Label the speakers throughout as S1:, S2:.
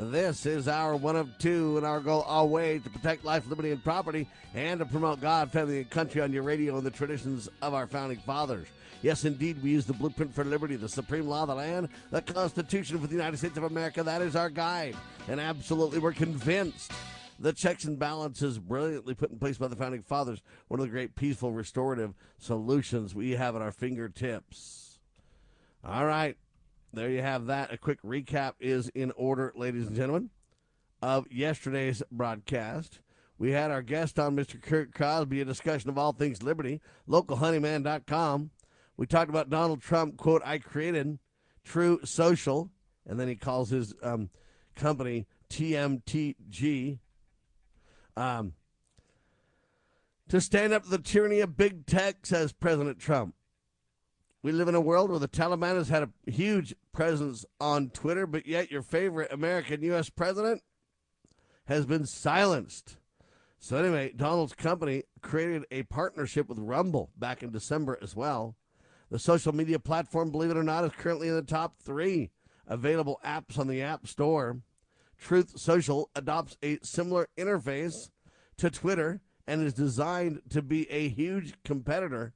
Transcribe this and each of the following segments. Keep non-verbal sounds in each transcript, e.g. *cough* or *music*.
S1: This is our one of two, and our goal always to protect life, liberty, and property, and to promote God, family, and country on your radio and the traditions of our founding fathers. Yes, indeed, we use the blueprint for liberty, the supreme law of the land, the Constitution for the United States of America. That is our guide. And absolutely, we're convinced the checks and balances brilliantly put in place by the founding fathers, one of the great peaceful restorative solutions we have at our fingertips. All right, there you have that. A quick recap is in order, ladies and gentlemen, of yesterday's broadcast. We had our guest on, Mr. Kurt Cosby, a discussion of all things liberty, localhoneyman.com. We talked about Donald Trump, quote, I created Truth Social, and then he calls his um, company TMTG, um, to stand up to the tyranny of big tech, says President Trump. We live in a world where the Taliban has had a huge presence on Twitter, but yet your favorite American U.S. president has been silenced. So, anyway, Donald's company created a partnership with Rumble back in December as well. The social media platform, believe it or not, is currently in the top three available apps on the App Store. Truth Social adopts a similar interface to Twitter and is designed to be a huge competitor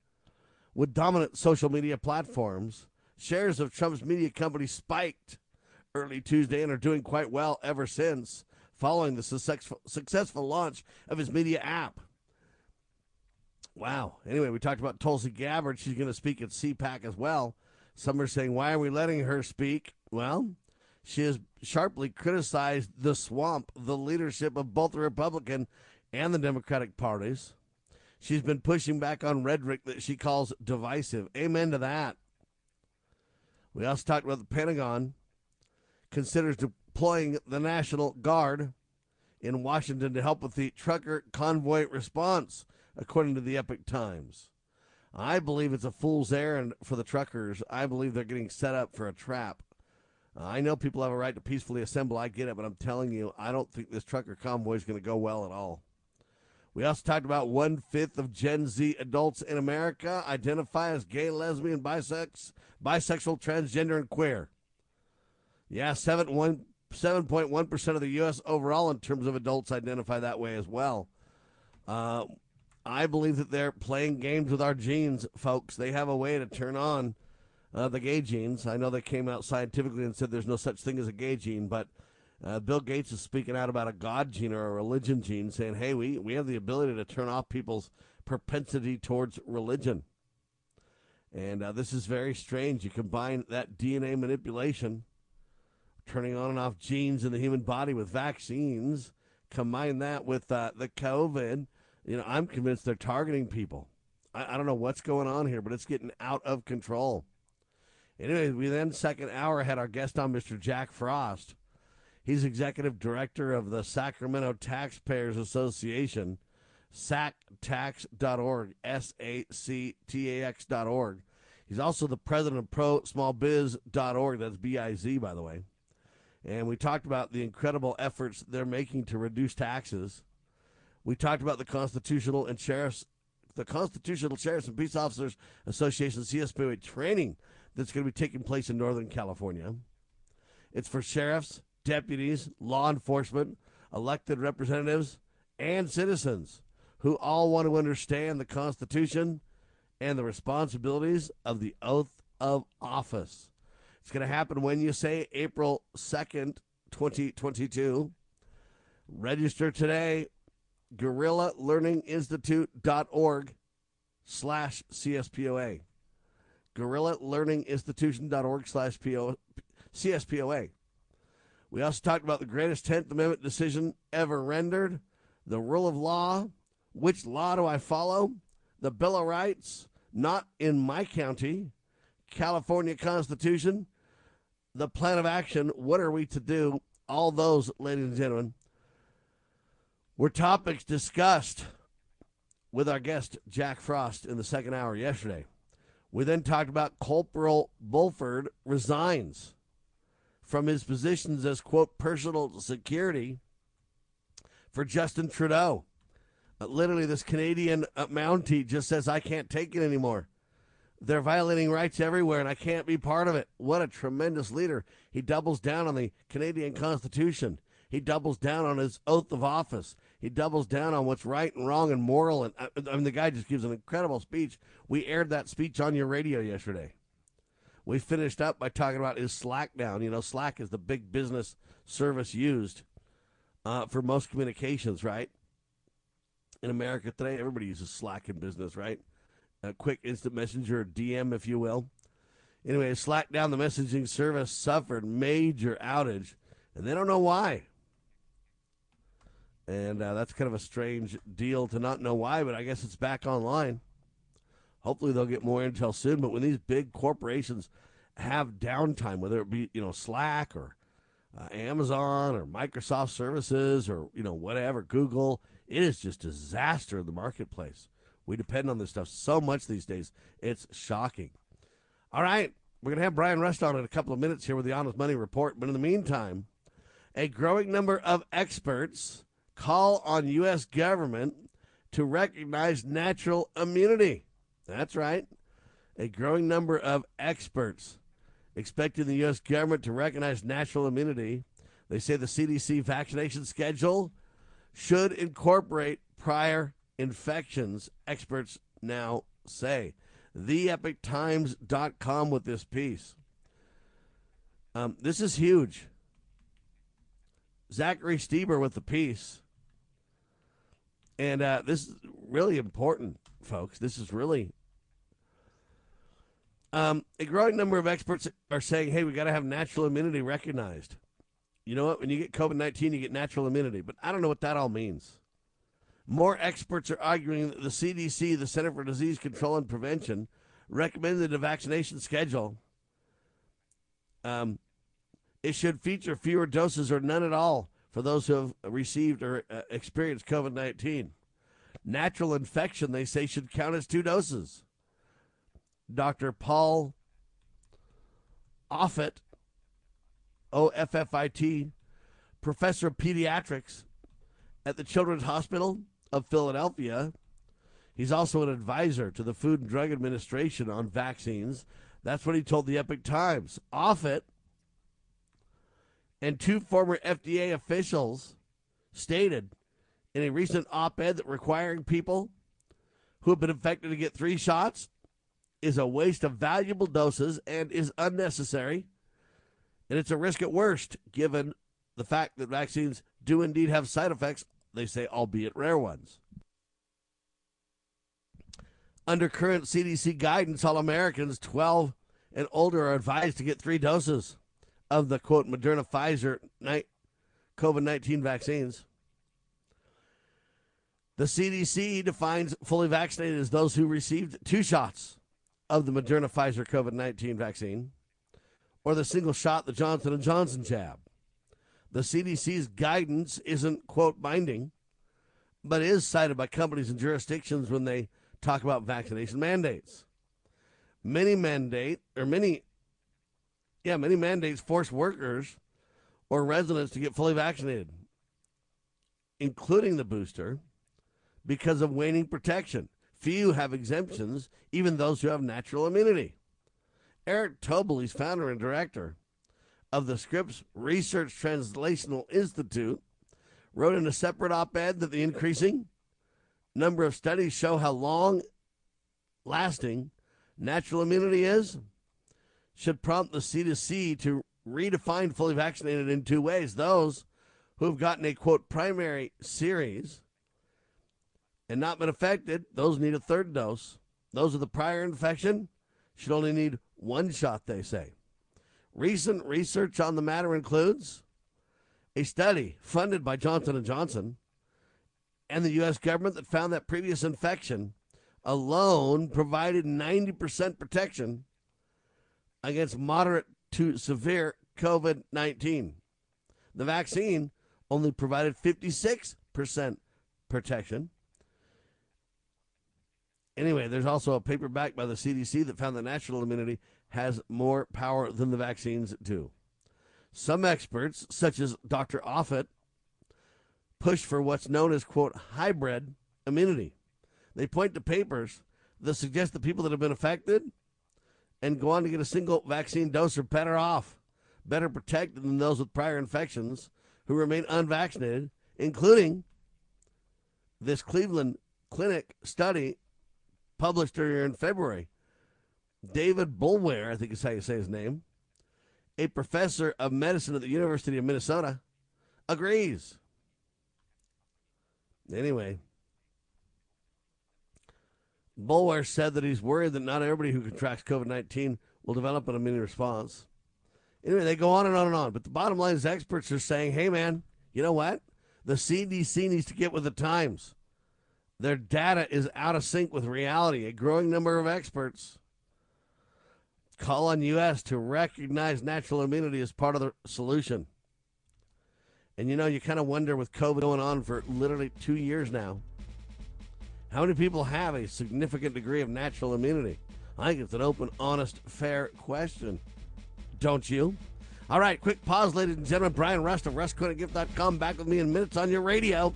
S1: with dominant social media platforms. Shares of Trump's media company spiked early Tuesday and are doing quite well ever since, following the successful, launch of his media app. Wow. Anyway, we talked about Tulsi Gabbard. She's going to speak at CPAC as well. Some are saying, why are we letting her speak? Well, she has sharply criticized the swamp, the leadership of both the Republican and the Democratic parties. She's been pushing back on rhetoric that she calls divisive. Amen to that. We also talked about the Pentagon considers deploying the National Guard in Washington to help with the trucker convoy response, according to the Epoch Times. I believe it's a fool's errand for the truckers. I believe they're getting set up for a trap. I know people have a right to peacefully assemble. I get it, but I'm telling you, I don't think this trucker convoy is going to go well at all. We also talked about one fifth of Gen Z adults in America identify as gay, lesbian, bisex, bisexual, transgender, and queer. Yeah, 7.1% of the U.S. overall in terms of adults identify that way as well. Uh, I believe that they're playing games with our genes, folks. They have a way to turn on uh, the gay genes. I know they came out scientifically and said there's no such thing as a gay gene, but uh, Bill Gates is speaking out about a God gene or a religion gene, saying, hey, we, we have the ability to turn off people's propensity towards religion. And uh, this is very strange. You combine that DNA manipulation, turning on and off genes in the human body with vaccines, combine that with uh, the COVID. You know, I'm convinced they're targeting people. I, I don't know what's going on here, but it's getting out of control. Anyway, we then second hour had our guest on, Mr. Jack Frost. He's executive director of the Sacramento Taxpayers Association, sactax.org, S A C T A X.org. He's also the president of ProSmallBiz.org. That's B I Z, by the way. And we talked about the incredible efforts they're making to reduce taxes. We talked about the constitutional and sheriffs, the Constitutional Sheriffs and Peace Officers Association CSPOA training that's going to be taking place in Northern California. It's for sheriffs, deputies, law enforcement, elected representatives, and citizens who all want to understand the Constitution and the responsibilities of the oath of office. It's going to happen when you say April 2nd, 2022. Register today, guerrillalearninginstitute.org slash CSPOA guerrillalearninginstitution.org slash CSPOA. We also talked about the greatest 10th Amendment decision ever rendered, the rule of law, which law do I follow, the Bill of Rights, not in my county, California Constitution, the plan of action, what are we to do? All those, ladies and gentlemen, were topics discussed with our guest, Jack Frost, in the second hour yesterday. We then talked about Corporal Bulford resigns from his positions as, quote, personal security for Justin Trudeau. Uh, literally, this Canadian uh, Mountie just says, I can't take it anymore. They're violating rights everywhere, and I can't be part of it. What a tremendous leader. He doubles down on the Canadian Constitution. He doubles down on his oath of office. He doubles down on what's right and wrong and moral. And uh, I mean, the guy just gives an incredible speech. We aired that speech on your radio yesterday. We finished up by talking about is Slack down. You know, Slack is the big business service used uh, for most communications, right? In America today, everybody uses Slack in business, right? A quick instant messenger, DM, if you will. Anyway, Slack down the messaging service suffered major outage, and they don't know why. And uh, that's kind of a strange deal to not know why, but I guess it's back online. Hopefully, they'll get more intel soon. But when these big corporations have downtime, whether it be you know Slack or uh, Amazon or Microsoft services or you know whatever Google, it is just a disaster in the marketplace. We depend on this stuff so much these days. It's shocking. All right, we're gonna have Brian Rust on in a couple of minutes here with the Honest Money Report. But in the meantime, a growing number of experts call on U.S. government to recognize natural immunity. That's right. A growing number of experts expecting the U.S. government to recognize natural immunity. They say the CDC vaccination schedule should incorporate prior infections, experts now say. TheEpochTimes.com with this piece. Um, this is huge. Zachary Stieber with the piece. And uh, this is really important, folks. This is really. Um, a growing number of experts are saying, hey, we got to have natural immunity recognized. You know what? When you get COVID 19, you get natural immunity. But I don't know what that all means. More experts are arguing that the CDC, the Center for Disease Control and Prevention, recommended a vaccination schedule. Um, it should feature fewer doses or none at all for those who have received or uh, experienced COVID 19. Natural infection, they say, should count as two doses. Dr. Paul Offit, O F F I T, professor of pediatrics at the Children's Hospital of Philadelphia. He's also an advisor to the Food and Drug Administration on vaccines. That's what he told the Epoch Times. Offit and two former FDA officials stated in a recent op ed that requiring people who have been infected to get three shots is a waste of valuable doses and is unnecessary. And it's a risk at worst, given the fact that vaccines do indeed have side effects, they say, albeit rare ones. Under current CDC guidance, all Americans 12 and older are advised to get three doses of the quote Moderna Pfizer COVID 19 vaccines. The CDC defines fully vaccinated as those who received two shots of the Moderna Pfizer COVID 19 vaccine or the single shot the Johnson & Johnson jab. The CDC's guidance isn't quote binding, but is cited by companies and jurisdictions when they talk about vaccination mandates. Many mandate or many yeah, many mandates force workers or residents to get fully vaccinated, including the booster, because of waning protection. Few have exemptions, even those who have natural immunity. Eric Topol, he's founder and director of the Scripps Research Translational Institute, wrote in a separate op ed that the increasing number of studies show how long lasting natural immunity is should prompt the CDC to redefine fully vaccinated in two ways. Those who have gotten a quote primary series and not been affected, those need a third dose. Those with the prior infection should only need one shot, they say. Recent research on the matter includes a study funded by Johnson & Johnson and the US government that found that previous infection alone provided 90% protection against moderate to severe COVID 19. the vaccine only provided 56% protection. Anyway, there's also a paper backed by the CDC that found that natural immunity has more power than the vaccines do. Some experts, such as Dr. Offit, push for what's known as, quote, hybrid immunity. They point to papers that suggest that people that have been affected and go on to get a single vaccine dose are better off, better protected than those with prior infections who remain unvaccinated, including this Cleveland Clinic study published earlier in February. David Boulware, I think is how you say his name, a professor of medicine at the University of Minnesota, agrees. Anyway, Boulware said that he's worried that not everybody who contracts COVID 19 will develop an immune response. Anyway, they go on and on and on. But the bottom line is experts are saying, hey, man, you know what? The CDC needs to get with the times. Their data is out of sync with reality. A growing number of experts call on U.S. to recognize natural immunity as part of the solution. And you know, you kind of wonder with COVID going on for literally two years now, how many people have a significant degree of natural immunity? I think it's an open, honest, fair question. Don't you? All right, quick pause, ladies and gentlemen. Brian Rust of RustCoinandGift.com back with me in minutes on your radio.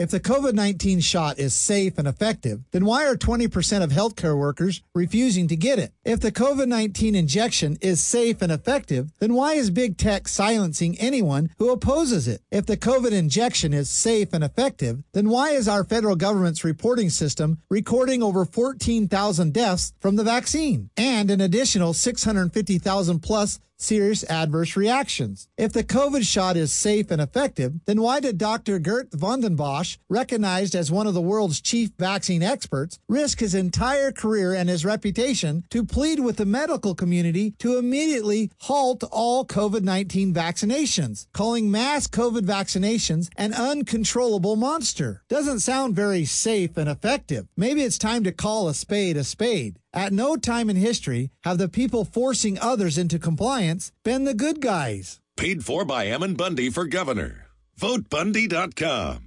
S2: If the COVID 19 shot is safe and effective, then why are 20% of healthcare workers refusing to get it? If the COVID 19 injection is safe and effective, then why is big tech silencing anyone who opposes it? If the COVID injection is safe and effective, then why is our federal government's reporting system recording over 14,000 deaths from the vaccine and an additional 650,000 plus serious adverse reactions. If the COVID shot is safe and effective, then why did Dr. Geert Vanden Bossche, recognized as one of the world's chief vaccine experts, risk his entire career and his reputation to plead with the medical community to immediately halt all COVID 19 vaccinations, calling mass COVID vaccinations an uncontrollable monster? Doesn't sound very safe and effective. Maybe it's time to call a spade a spade. At no time in history have the people forcing others into compliance been the good guys.
S3: Paid for by Ammon Bundy for governor. VoteBundy.com.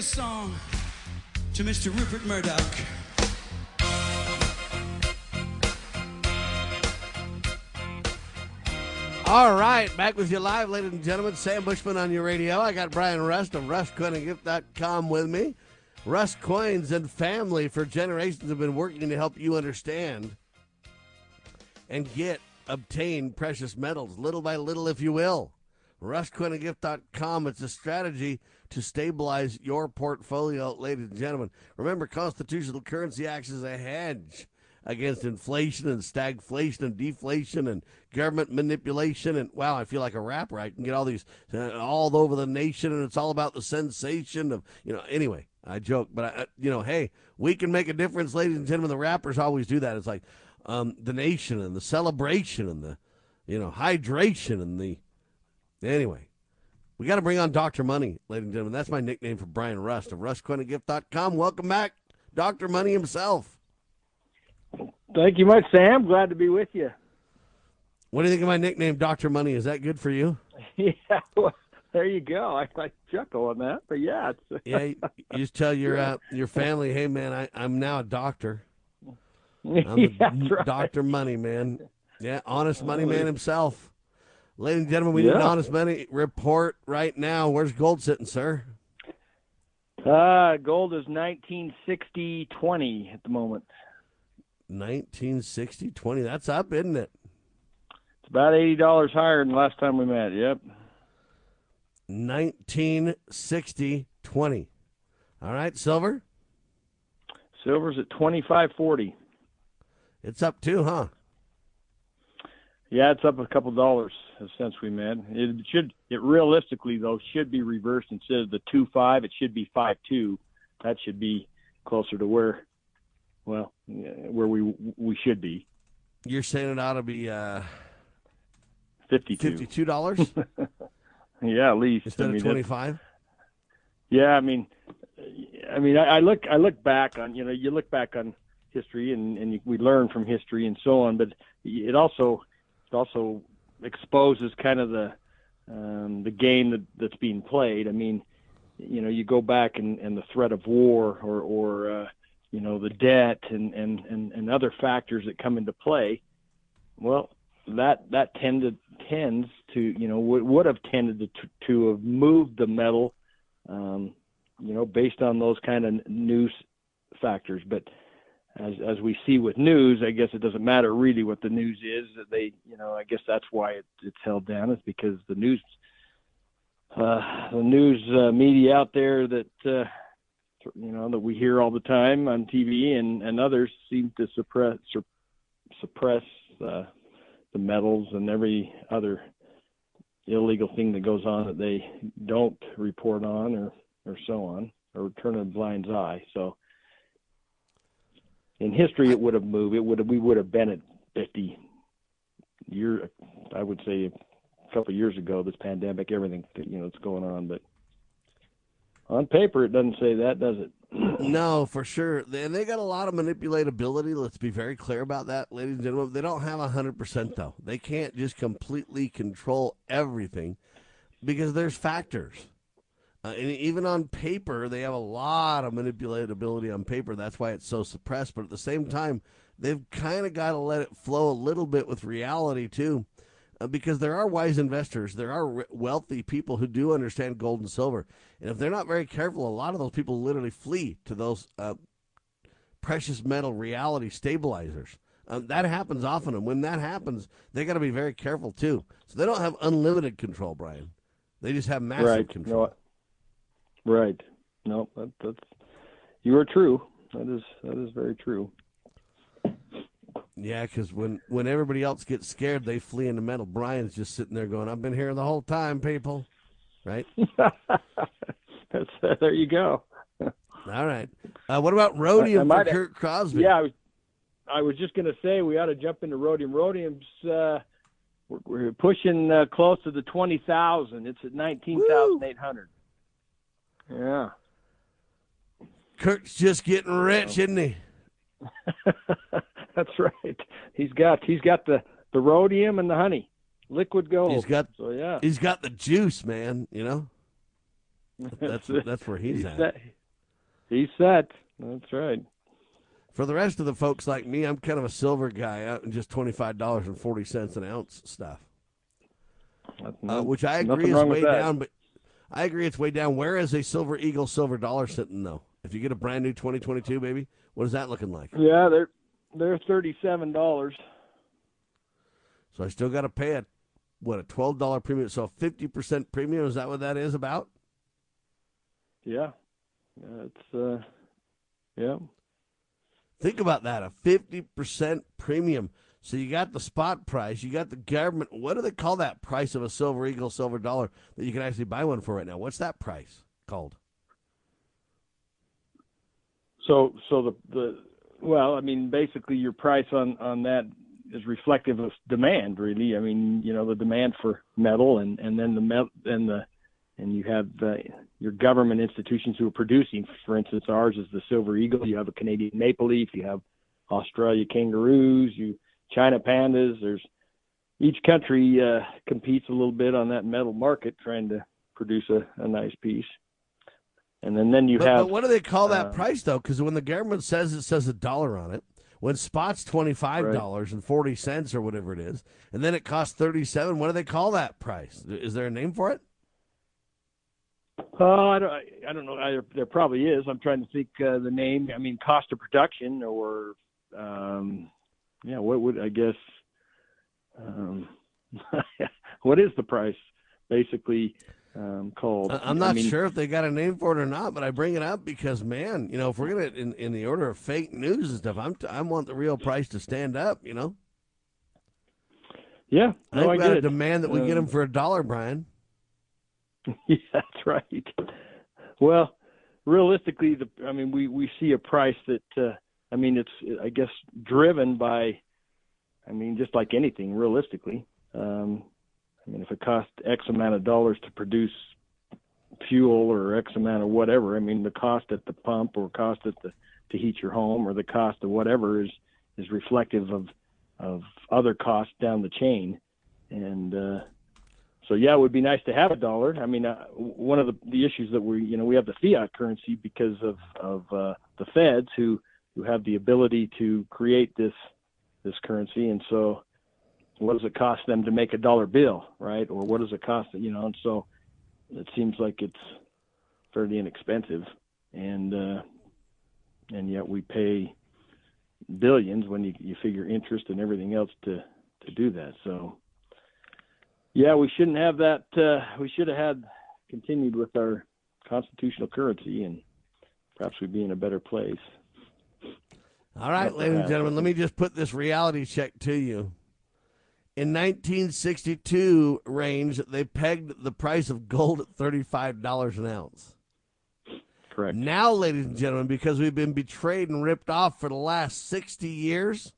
S4: this song to Mr. Rupert Murdoch.
S1: All right, back with you live, ladies and gentlemen. Sam Bushman on your radio. I got Brian Rust of RustCoinandGift.com with me. Rust Coins and family for generations have been working to help you understand and get, obtain precious metals, little by little, if you will. RustCoinandGift.com. It's a strategy to stabilize your portfolio, ladies and gentlemen. Remember, constitutional currency acts as a hedge against inflation and stagflation and deflation and government manipulation. And wow, I feel like a rapper. I can get all these uh, all over the nation, and it's all about the sensation of you know. Anyway, I joke, but I, you know, hey, we can make a difference, ladies and gentlemen. The rappers always do that. It's like um, the nation and the celebration and the you know hydration and the anyway. We got to bring on Dr. Money, ladies and gentlemen. That's my nickname for Brian Rust of RustCoinandGift.com. Welcome back, Dr. Money himself.
S5: Thank you much, Sam. Glad to be with you.
S1: What do you think of my nickname, Doctor Money? Is that good for you? *laughs*
S5: yeah, well, there you go. I, I chuckle on that, but yeah, it's *laughs*
S1: Yeah, you, you just tell your uh, your family, hey man, I, I'm now a doctor. *laughs* I'm
S5: yeah, right.
S1: Doctor Money Man. Yeah, honest money man himself. Ladies and gentlemen, we need an honest money report right now. Where's gold sitting, sir?
S5: Uh, gold is 1960 20 at the moment.
S1: 1960 20. That's up, isn't it?
S5: It's about eighty dollars higher than last time we met. Yep.
S1: 1960 20. All right, silver.
S5: Silver's at 25.40.
S1: It's up too, huh?
S5: Yeah, it's up a couple dollars since we met. It should, it realistically though, should be reversed instead of the two five. It should be five two. That should be closer to where, well, where we we should be.
S1: You're saying it ought to be uh,
S5: Fifty two.
S1: $52 *laughs*
S5: Yeah, at least
S1: instead
S5: I mean,
S1: of 25?
S5: Yeah, I mean, I mean, I, I look, I look back on, you know, you look back on history, and and you, we learn from history and so on. But it also, it also exposes kind of the, um, the game that that's being played. I mean, you know, you go back and, and the threat of war, or or uh, you know, the debt and and and and other factors that come into play. Well, that that tended tends to you know would, would have tended to to have moved the metal um, you know, based on those kind of news factors. But as as we see with news, I guess it doesn't matter really what the news is. They, you know, I guess that's why it, it's held down is because the news, uh, the news uh, media out there that uh, you know that we hear all the time on TV and and others seem to suppress sur- suppress uh, the metals and every other illegal thing that goes on that they don't report on or or so on or turn a blind eye so in history it would have moved it would have we would have been at 50 year i would say a couple of years ago this pandemic everything you know that's going on but on paper it doesn't say that does it *clears throat*
S1: No, for sure. And they got a lot of manipulatability. Let's be very clear about that, ladies and gentlemen. They don't have 100%, though. They can't just completely control everything because there's factors. Uh, and even on paper, they have a lot of manipulatability on paper. That's why it's so suppressed. But at the same time, they've kind of got to let it flow a little bit with reality, too. Uh, because there are wise investors, there are re- wealthy people who do understand gold and silver, and if they're not very careful, a lot of those people literally flee to those uh, precious metal reality stabilizers. Um, that happens often, and when that happens, they got to be very careful too. So they don't have unlimited control, Brian. They just have massive
S5: right
S1: control.
S5: no, right no that, that's you are true that is that is very true
S1: Yeah, because when when everybody else gets scared, they flee into metal. Brian's just sitting there going, "I've been here the whole time, people." Right? *laughs*
S5: that's there you go
S1: All right. Uh, what about rhodium
S5: I
S1: for
S5: might have-
S1: Kurt Crosby?
S5: Yeah, I was, I was just going to say we ought to jump into rhodium. Rhodium's uh, we're, we're pushing uh, close to the twenty thousand. It's at nineteen thousand eight hundred. Yeah,
S1: Kurt's just getting rich, isn't he? *laughs*
S5: that's right. He's got he's got the the rhodium and the honey, liquid gold.
S1: He's got
S5: so yeah.
S1: he's got the juice, man. You know, *laughs* that's that's where he's,
S5: he's
S1: at.
S5: set. He's set. That's right.
S1: For the rest of the folks like me, I'm kind of a silver guy, out in just twenty five dollars and forty cents an ounce stuff, uh, which I agree is way down. But I agree it's way down. Where is a silver eagle silver dollar sitting though? If you get a brand new 2022, baby, what is that looking like?
S5: Yeah, they're they're thirty seven dollars.
S1: So I still got to pay a what a twelve dollar premium. So a fifty percent premium is that what that is about?
S5: Yeah, yeah, it's uh, yeah.
S1: Think about that a fifty percent premium. So you got the spot price, you got the government. What do they call that price of a silver eagle, silver dollar that you can actually buy one for right now? What's that price called?
S5: So so the the well, I mean, basically your price on on that is reflective of demand, really. I mean, you know, the demand for metal, and and then the met and the and you have uh, your government institutions who are producing. For instance, ours is the Silver Eagle. You have a Canadian Maple Leaf. You have Australia kangaroos. You China pandas. There's each country uh, competes a little bit on that metal market, trying to produce a, a nice piece. And then then you
S1: but,
S5: have.
S1: But what do they call that
S5: uh,
S1: price though? Because when the government says it says a dollar on it, when spot's twenty five dollars and forty cents or whatever it is, and then it costs thirty seven. What do they call that price? Is there a name for it?
S5: Oh, I don't. I don't know. I, there probably is. I'm trying to think uh, the name. I mean, cost of production, or um, yeah, what would I guess? Um, *laughs* what is the price basically um, called?
S1: I'm not
S5: I mean,
S1: sure if they got a name for it or not, but I bring it up because, man, you know, if we're gonna in, in the order of fake news and stuff, I'm I want the real price to stand up. You know.
S5: Yeah,
S1: I
S5: no,
S1: think
S5: I
S1: we got
S5: get
S1: to demand that we get
S5: Um,
S1: them for a dollar, Brian. *laughs*
S5: Yeah, that's right. Well, realistically, the I mean, we we see a price that uh, I mean, it's I guess driven by, I mean, just like anything, realistically. Um, I mean, if it costs X amount of dollars to produce fuel or X amount of whatever, I mean, the cost at the pump or cost at the to heat your home or the cost of whatever is is reflective of of other costs down the chain, and uh, so yeah, it would be nice to have a dollar. I mean, uh, one of the, the issues that we, you know, we have the fiat currency because of of uh, the Feds who who have the ability to create this this currency, and so what does it cost them to make a dollar bill, right? Or what does it cost, you know? And so it seems like it's fairly inexpensive, and uh, and yet we pay billions when you you figure interest and everything else to to do that. So yeah, we shouldn't have that. Uh, we should have had continued with our constitutional currency, and perhaps we'd be in a better place.
S1: All right, ladies and gentlemen, let me just put this reality check to you. In 1962 range, they pegged the price of gold at $35 an ounce.
S5: Correct.
S1: Now, ladies and gentlemen, because we've been betrayed and ripped off for the last 60 years,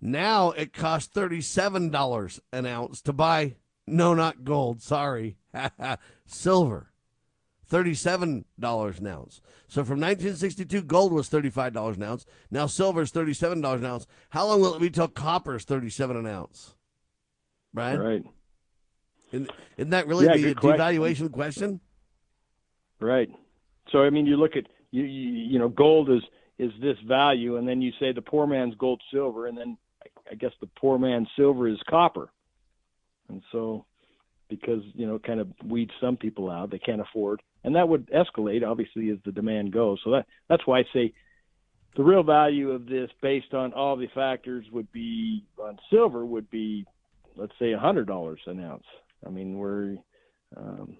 S1: now it costs $37 an ounce to buy, no, not gold, sorry, *laughs* silver. $37 an ounce. So from 1962, gold was $35 an ounce. Now silver is $37 an ounce. How long will it be till copper is 37 an ounce? Brian?
S5: Right.
S1: Isn't, isn't that really
S5: Yeah,
S1: the
S5: good question.
S1: devaluation question?
S5: Right. So I mean, you look at you, you you know, gold is is this value, and then you say the poor man's gold, silver, and then I- I guess the poor man's silver is copper, and so because you know, it kind of weeds some people out, they can't afford, and that would escalate obviously as the demand goes. So that that's why I say the real value of this, based on all the factors, would be on silver would be, let's say, a hundred dollars an ounce. I mean, we're um,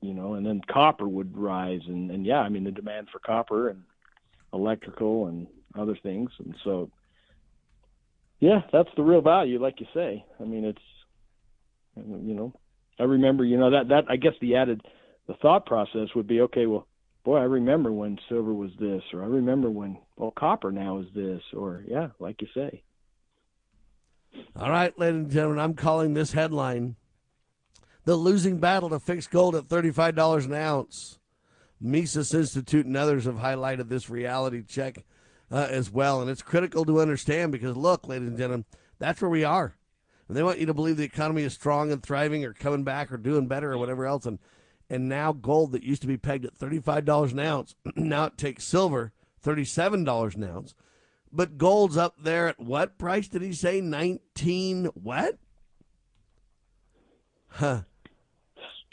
S5: you know, and then copper would rise, and, and yeah, I mean the demand for copper and electrical and other things, and so yeah, that's the real value, like you say. I mean, it's you know, I remember, you know, that that I guess the added the thought process would be okay, well, boy, I remember when silver was this, or I remember when well copper now is this, or yeah, like you say.
S1: All right, ladies and gentlemen, I'm calling this headline The Losing Battle to Fix Gold at $35 an ounce. Mises Institute and others have highlighted this reality check uh, as well. And it's critical to understand because, look, ladies and gentlemen, that's where we are. And they want you to believe the economy is strong and thriving or coming back or doing better or whatever else. And, and now gold that used to be pegged at $35 an ounce, *clears throat* now it takes silver, $37 an ounce. But gold's up there at what price did he say? 19 what? Huh.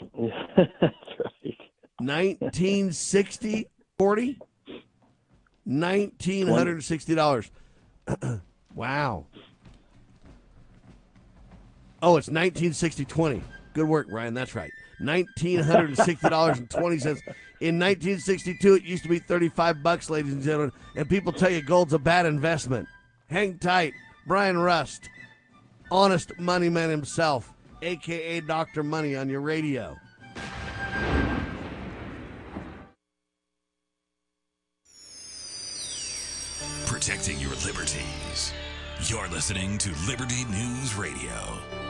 S1: *laughs*
S5: that's right.
S1: 1960 40 $1960 *clears throat* wow oh it's 1960 20 good work ryan that's right $1960.20 in 1962 it used to be 35 bucks ladies and gentlemen and people tell you gold's a bad investment hang tight brian rust honest money man himself aka dr money on your radio
S6: Protecting your liberties. You're listening to Liberty News Radio.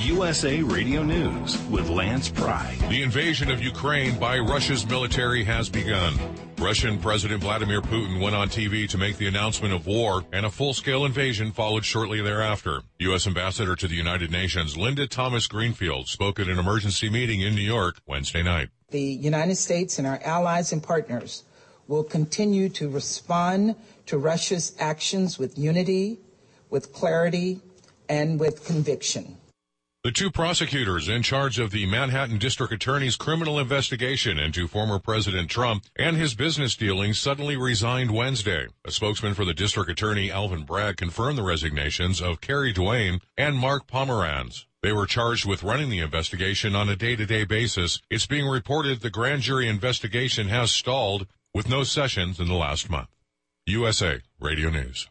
S3: USA Radio News with Lance Pry.
S7: The invasion of Ukraine by Russia's military has begun. Russian President Vladimir Putin went on TV to make the announcement of war, and a full-scale invasion followed shortly thereafter. U.S. Ambassador to the United Nations Linda Thomas Greenfield spoke at an emergency meeting in New York Wednesday night.
S8: The United States and our allies and partners will continue to respond to Russia's actions with unity, with clarity, and with conviction.
S7: The two prosecutors in charge of the Manhattan District Attorney's criminal investigation into former President Trump and his business dealings suddenly resigned Wednesday. A spokesman for the District Attorney, Alvin Bragg, confirmed the resignations of Carey Dunne and Mark Pomerantz. They were charged with running the investigation on a day-to-day basis. It's being reported the grand jury investigation has stalled with no sessions in the last month. USA Radio News.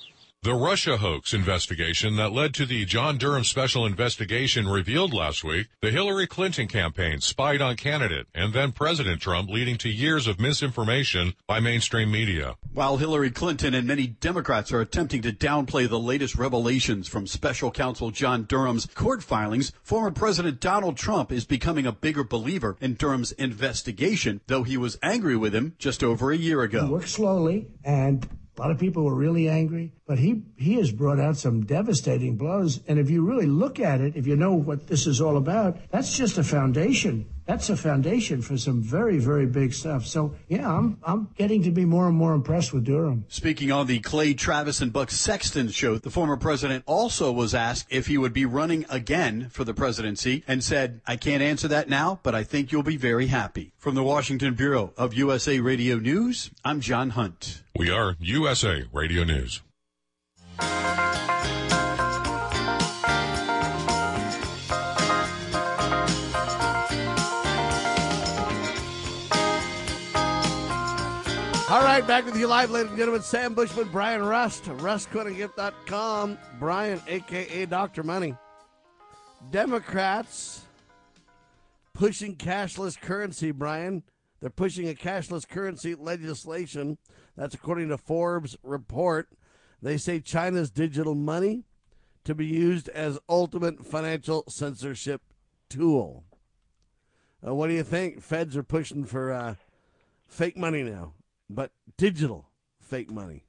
S7: The Russia hoax investigation that led to the John Durham special investigation revealed last week the Hillary Clinton campaign spied on candidate and then President Trump, leading to years of misinformation by mainstream media.
S9: While Hillary Clinton and many Democrats are attempting to downplay the latest revelations from special counsel John Durham's court filings, former President Donald Trump is becoming a bigger believer in Durham's investigation, though he was angry with him just over a year ago.
S10: Work slowly and a lot of people were really angry, but he, he has brought out some devastating blows. And if you really look at it, if you know what this is all about, that's just a foundation. That's a foundation for some very, very big stuff. So, yeah, I'm, I'm getting to be more and more impressed with Durham.
S9: Speaking on the Clay Travis and Buck Sexton show, the former president also was asked if he would be running again for the presidency and said, I can't answer that now, but I think you'll be very happy. From the Washington Bureau of USA Radio News, I'm John Hunt.
S7: We are USA Radio News.
S1: All right, back with you live, ladies and gentlemen. Sam Bushman, Brian Rust, rustcoinandgift.com. Brian, a.k.a. Dr. Money. Democrats pushing cashless currency, Brian. They're pushing a cashless currency legislation. That's according to Forbes report. They say China's digital money to be used as ultimate financial censorship tool. Uh, what do you think? Feds are pushing for uh, fake money now, but digital fake money.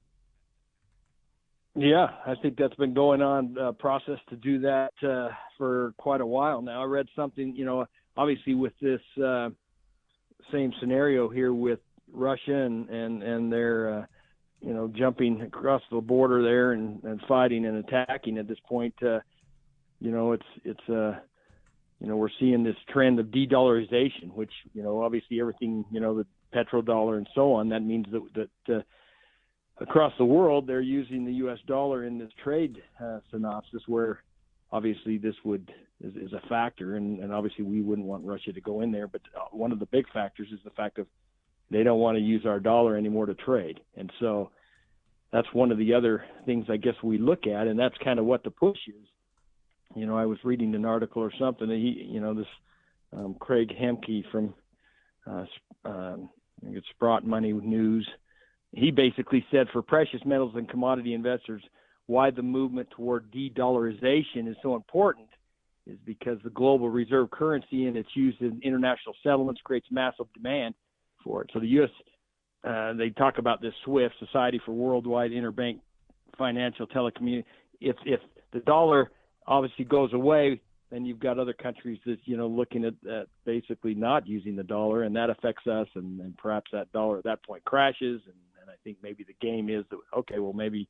S5: Yeah, I think that's been going on uh, process to do that uh, for quite a while now. I read something, you know, obviously with this uh, same scenario here with Russia and and and their uh, you know jumping across the border there and, and fighting and attacking at this point. Uh, you know, it's it's uh, you know we're seeing this trend of de-dollarization, which you know obviously everything you know the petrodollar and so on. That means that that uh, across the world they're using the U.S. dollar in this trade uh, synopsis where obviously this would is, is a factor, and, and obviously we wouldn't want Russia to go in there. But uh, one of the big factors is the fact of they don't want to use our dollar anymore to trade, and so that's one of the other things I guess we look at, and that's kind of what the push is. You know, I was reading an article or something. That he, you know, this um, Craig Hemke from uh, um, it's Sprott Money News. He basically said for precious metals and commodity investors, why the movement toward de-dollarization is so important is because the global reserve currency and its use in international settlements creates massive demand for it. So the U.S. Uh, they talk about this SWIFT, Society for Worldwide Interbank Financial Telecommunication. If if the dollar obviously goes away, then you've got other countries that you know looking at, at basically not using the dollar, and that affects us, and, and perhaps that dollar at that point crashes, and, and I think maybe the game is that okay, well maybe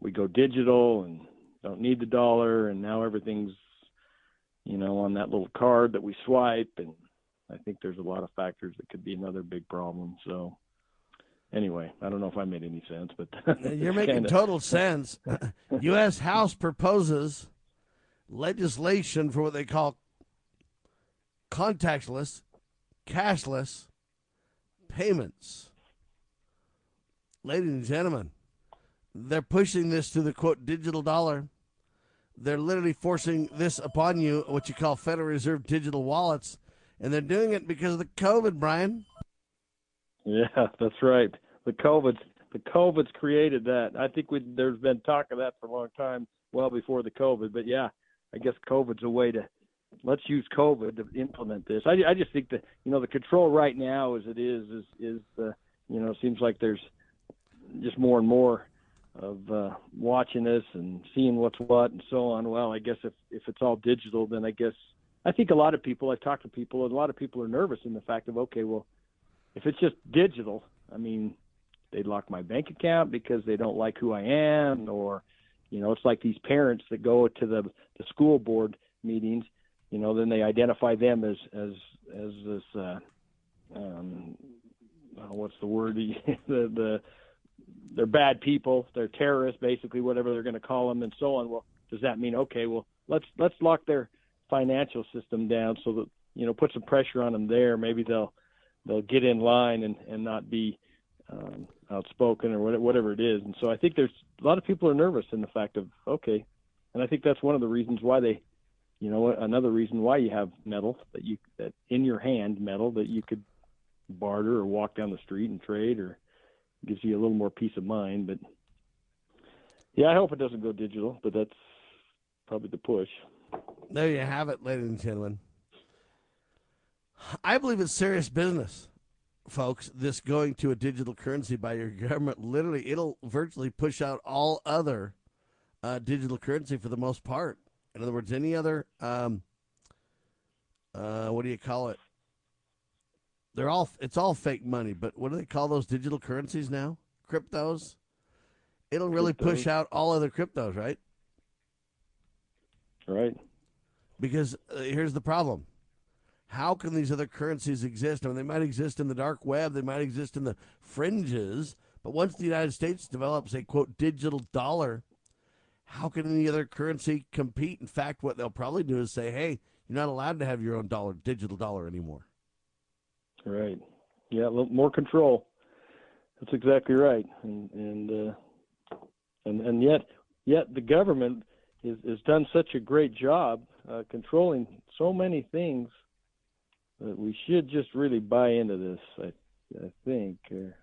S5: we go digital and don't need the dollar, and now everything's you know on that little card that we swipe, and I think there's a lot of factors that could be another big problem. So anyway, I don't know if I made any sense, but *laughs*
S1: you're making
S5: kinda...
S1: total sense. *laughs* U.S. House proposes legislation for what they call contactless, cashless payments. Ladies and gentlemen, they're pushing this to the quote digital dollar. They're literally forcing this upon you, what you call Federal Reserve digital wallets, and they're doing it because of the COVID, Brian.
S5: Yeah, that's right. The COVID, the COVID's created that. I think we there's been talk of that for a long time, well before the COVID. But yeah, I guess COVID's a way to let's use COVID to implement this. I, I just think that you know the control right now, as it is, is is uh, you know seems like there's just more and more of uh, watching this and seeing what's what and so on. Well, I guess if if it's all digital, then I guess I think a lot of people I've talked to people, and a lot of people are nervous in the fact of okay, well, if it's just digital, I mean, they'd lock my bank account because they don't like who I am, or you know, it's like these parents that go to the the school board meetings. You know, then they identify them as as as this. Uh, um, what's the word? *laughs* the the they're bad people. They're terrorists, basically, whatever they're going to call them, and so on. Well, does that mean okay? Well, let's let's lock their financial system down so that you know put some pressure on them there. Maybe they'll they'll get in line and and not be um, outspoken or whatever it is. And so I think there's a lot of people are nervous in the fact of okay, and I think that's one of the reasons why they, you know, another reason why you have metal that you that in your hand metal that you could barter or walk down the street and trade or gives you a little more peace of mind. But yeah, I hope it doesn't go digital, but that's probably the push.
S1: There you have it, ladies and gentlemen. I believe it's serious business folks, this going to a digital currency by your *laughs* government, literally, it'll virtually push out all other uh, digital currency for the most part. In other words, any other, um, uh, what do you call it? They're all, it's all fake money, but what do they call those digital currencies now? Cryptos? It'll really cryptos. push out all other cryptos, right?
S5: Right.
S1: Because uh, here's the problem how can these other currencies exist? I mean, they might exist in the dark web, they might exist in the fringes, but once the United States develops a quote digital dollar, how can any other currency compete? In fact, what they'll probably do is say, hey, you're not allowed to have your own dollar, digital dollar anymore.
S5: Right. Yeah, more control. That's exactly right. And and uh, and and yet yet the government is has done such a great job uh, controlling so many things we should just really buy into this. I I think,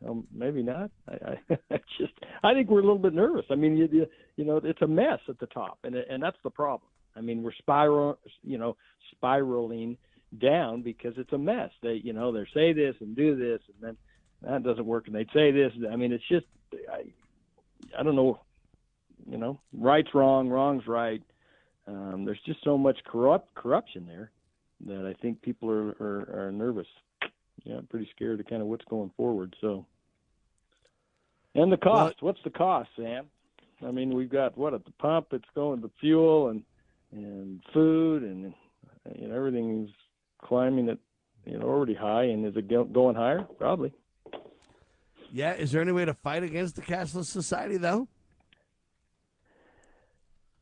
S5: um, maybe not. I, *laughs* I just I think we're a little bit nervous. I mean, you, you know, it's a mess at the top, and and that's the problem. I mean, we're spiral, you know, spiraling down because it's a mess. They, you know, they say this and do this, and then that doesn't work, and they'd say this. I mean, it's just, I, I don't know, you know, right's wrong, wrong's right. Um, there's just so much corrupt corruption there that I think people are, are, are nervous. Yeah, pretty scared of kind of what's going forward. So, and the cost. Well, what's the cost, Sam? I mean, we've got what at the pump. It's going to fuel and and food and you know everything's climbing at you know already high. And is it going higher? Probably.
S1: Yeah. Is there any way to fight against the cashless society though?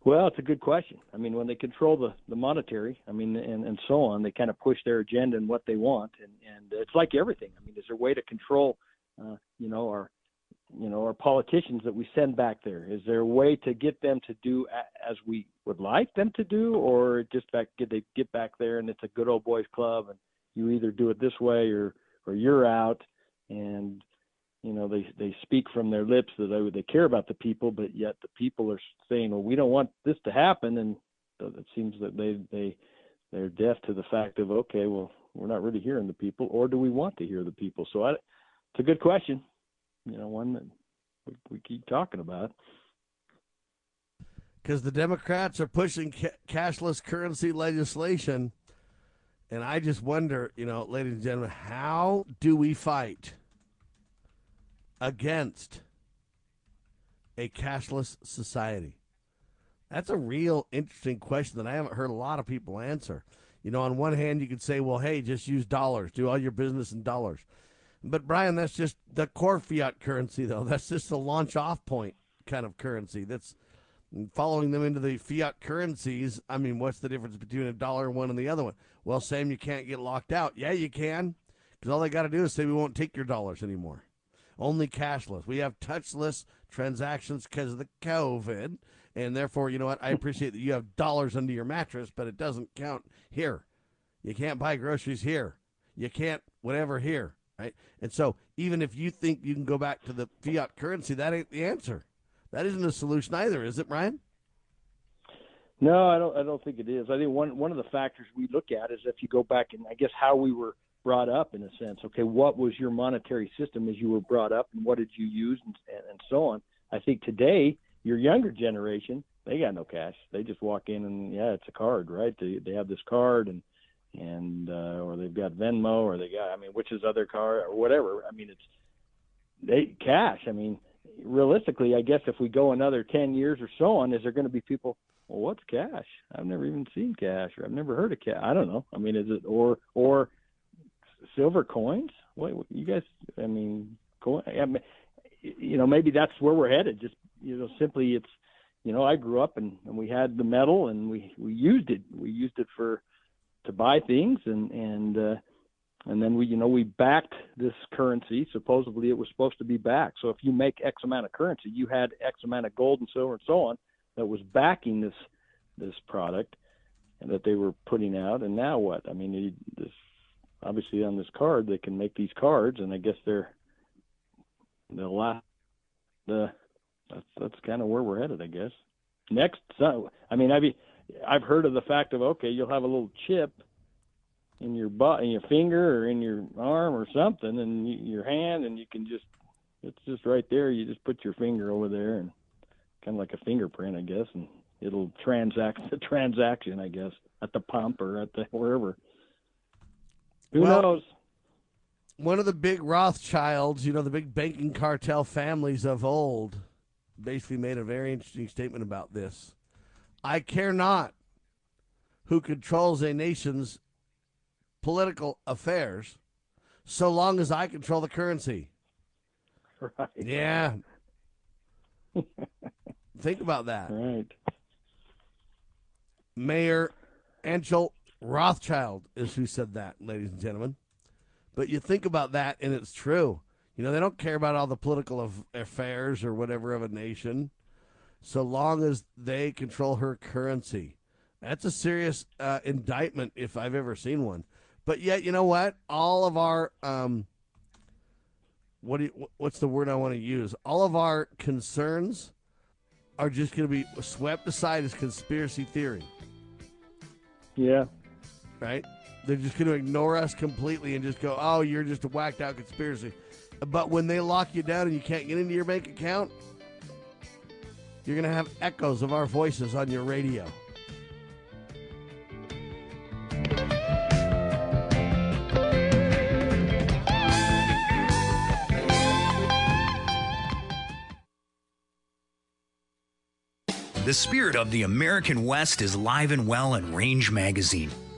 S5: Well, it's a good question. I mean, when they control the, the monetary, I mean, and, and so on, they kind of push their agenda and what they want, and, and it's like everything. I mean, is there a way to control, uh, you know, our, you know, our politicians that we send back there? Is there a way to get them to do a, as we would like them to do, or just back get they get back there and it's a good old boys club, and you either do it this way or or you're out, and you know they they speak from their lips that they they care about the people, but yet the people are saying, well, we don't want this to happen, and it seems that they they they're deaf to the fact of okay, well, we're not really hearing the people, or do we want to hear the people? So I, it's a good question, you know, one that we, we keep talking about.
S1: because the Democrats are pushing ca- cashless currency legislation. And I just wonder, you know, ladies and gentlemen, how do we fight against a cashless society? That's a real interesting question that I haven't heard a lot of people answer. You know, on one hand, you could say, well, hey, just use dollars, do all your business in dollars. But, Brian, that's just the core fiat currency, though. That's just a launch off point kind of currency. That's following them into the fiat currencies. I mean, what's the difference between a dollar and one and the other one? Well, Sam, you can't get locked out. Yeah, you can, because all they got to do is say we won't take your dollars anymore. Only cashless. We have touchless transactions because of the COVID and therefore, you know what? I appreciate that you have dollars under your mattress, but it doesn't count here. You can't buy groceries here. You can't whatever here, right? And so, even if you think you can go back to the fiat currency, that ain't the answer. That isn't a solution either, is it, Brian?
S5: No, I don't. I don't think it is. I think one one of the factors we look at is if you go back and I guess how we were brought up in a sense. Okay, what was your monetary system as you were brought up, and what did you use, and, and so on. I think today your younger generation, they got no cash. They just walk in and yeah, it's a card, right? They they have this card and and uh, or they've got Venmo or they got I mean, which is other card or whatever. I mean, it's they cash. I mean, realistically, I guess if we go another ten years or so on, is there going to be people? Well, what's cash? I've never even seen cash, or I've never heard of cash. I don't know. I mean, is it or or silver coins? What you guys? I mean, coin. I mean, you know, maybe that's where we're headed. Just you know, simply it's, you know, I grew up and, and we had the metal and we we used it. We used it for to buy things and and uh, and then we you know we backed this currency. Supposedly it was supposed to be backed. So if you make X amount of currency, you had X amount of gold and silver and so on that was backing this this product and that they were putting out. And now what? I mean, this obviously on this card they can make these cards, and I guess they're they'll last the that's that's kind of where we're headed, I guess. Next, so I mean, I've I've heard of the fact of okay, you'll have a little chip in your butt, in your finger, or in your arm, or something, and you, your hand, and you can just it's just right there. You just put your finger over there, and kind of like a fingerprint, I guess, and it'll transact *laughs* the transaction, I guess, at the pump or at the wherever. Who
S1: Well,
S5: knows?
S1: One of the big Rothschilds, you know, the big banking cartel families of old, basically made a very interesting statement about this. I care not who controls a nation's political affairs so long as I control the currency. *laughs*
S5: Right.
S1: Yeah. Think about that. *laughs*
S5: Right.
S1: Mayer Amschel Rothschild is who said that, ladies and gentlemen. But you think about that, and it's true. You know, they don't care about all the political af- affairs or whatever of a nation, so long as they control her currency. That's a serious uh, indictment if I've ever seen one. But yet, you know what? All of our um, what do you, what's the word I want to use? All of our concerns are just going to be swept aside as conspiracy theory
S5: Yeah.
S1: Right? They're just going to ignore us completely and just go, "Oh, you're just a whacked out conspiracy." But when they lock you down and you can't get into your bank account, you're going to have echoes of our voices on your radio.
S11: The spirit of the American West is live and well in Range Magazine,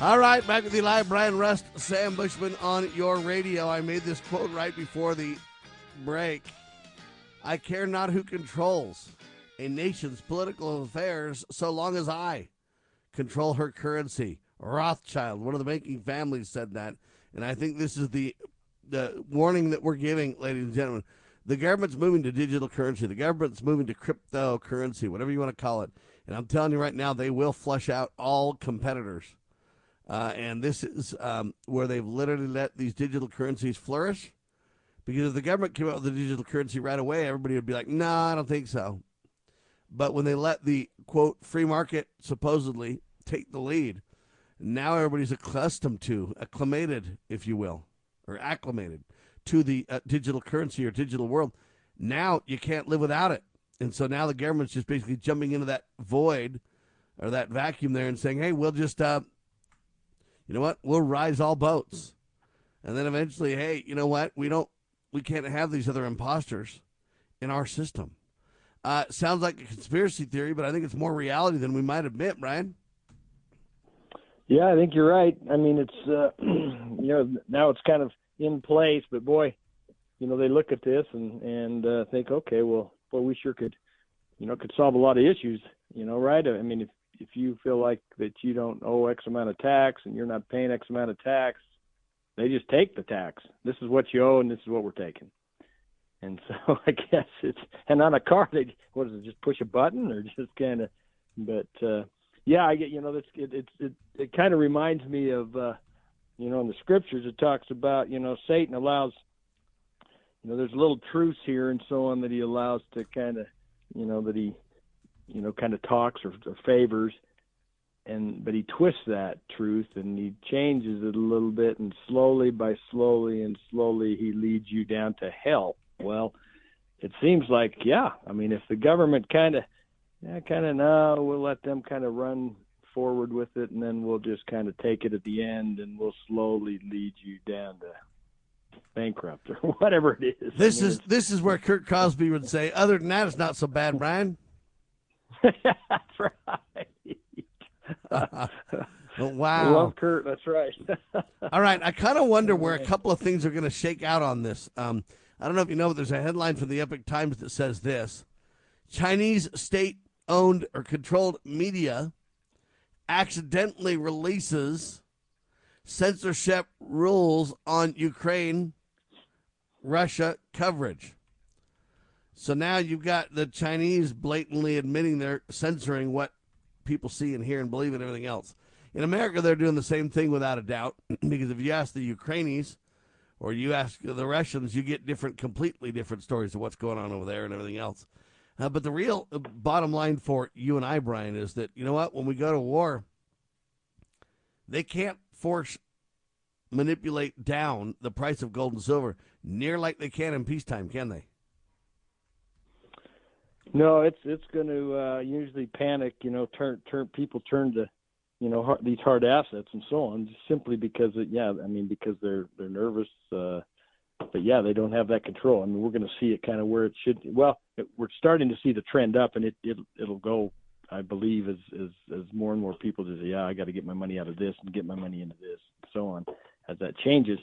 S1: All right, back with you live. Brian Rust, Sam Bushman on your radio. I made this quote right before the break. I care not who controls a nation's political affairs so long as I control her currency. Rothschild, one of the banking families, said that. And I think this is the the warning that we're giving, ladies and gentlemen. The government's moving to digital currency. The government's moving to cryptocurrency, whatever you want to call it. And I'm telling you right now, they will flush out all competitors. Uh, and this is um, where they've literally let these digital currencies flourish. Because if the government came out with a digital currency right away, everybody would be like, no, nah, I don't think so. But when they let the quote free market supposedly take the lead, now everybody's accustomed to, acclimated, if you will, or acclimated to the uh, digital currency or digital world. Now you can't live without it. And so now the government's just basically jumping into that void or that vacuum there and saying, hey, we'll just uh, you know what? We'll rise all boats. And then eventually, hey, you know what? We don't, we can't have these other imposters in our system. Uh, sounds like a conspiracy theory, but I think it's more reality than we might admit, Brian.
S5: Yeah, I think you're right. I mean, it's uh, *clears throat* you know now it's kind of in place, but boy, you know they look at this and and uh, think, okay, well, boy, we sure could, you know, could solve a lot of issues, you know, right? I mean, if if you feel like that you don't owe X amount of tax and you're not paying X amount of tax, they just take the tax. This is what you owe, and this is what we're taking. And so *laughs* I guess it's and on a car they what is it just push a button or just kind of, but uh, yeah I get you know that's it it it, it kind of reminds me of uh, you know in the scriptures it talks about you know Satan allows you know there's a little truths here and so on that he allows to kind of you know that he you know, kind of talks or, or favors, and but he twists that truth and he changes it a little bit, and slowly by slowly and slowly he leads you down to hell. Well, it seems like yeah, I mean, if the government kind of, yeah, kind of no, we'll let them kind of run forward with it, and then we'll just kind of take it at the end, and we'll slowly lead you down to bankrupt or *laughs* whatever it is.
S1: This I mean, is this is where Kurt Cosby would say, other than that, it's not so bad, Brian.
S5: That's *laughs* right. *laughs*
S1: wow.
S5: Love Kurt. That's right. *laughs*
S1: All right. I kind of wonder where a couple of things are going to shake out on this. Um, I don't know if you know, but there's a headline from the Epoch Times that says this Chinese state owned or controlled media accidentally releases censorship rules on Ukraine Russia coverage. So now you've got the Chinese blatantly admitting they're censoring what people see and hear and believe and everything else. In America, they're doing the same thing without a doubt, *clears throat* because if you ask the Ukrainians or you ask the Russians, you get different, completely different stories of what's going on over there and everything else. Uh, but the real uh, bottom line for you and I, Brian, is that, you know what, when we go to war, they can't force, manipulate down the price of gold and silver near like they can in peacetime, can they?
S5: No, it's it's going to uh, usually panic. You know, turn turn people turn to, you know, hard, these hard assets and so on, simply because it, yeah, I mean because they're they're nervous. Uh, but yeah, they don't have that control. I mean, we're going to see it kind of where it should. Well, it, we're starting to see the trend up, and it, it it'll go. I believe as as as more and more people just yeah, I got to get my money out of this and get my money into this, and so on. As that changes,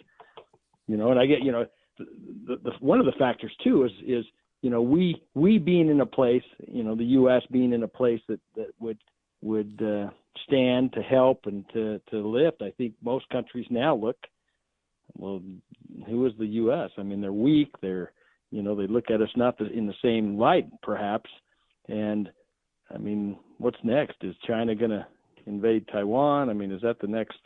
S5: You know, and I get you know, the, the, the one of the factors too is is you know we we being in a place, you know, the U.S. being in a place that that would would uh, stand to help and to to lift. I think most countries now look, well, who is the U.S.? I mean, they're weak. They're you know they look at us not in the same light perhaps, and I mean, what's next? Is China going to invade Taiwan? I mean, is that the next?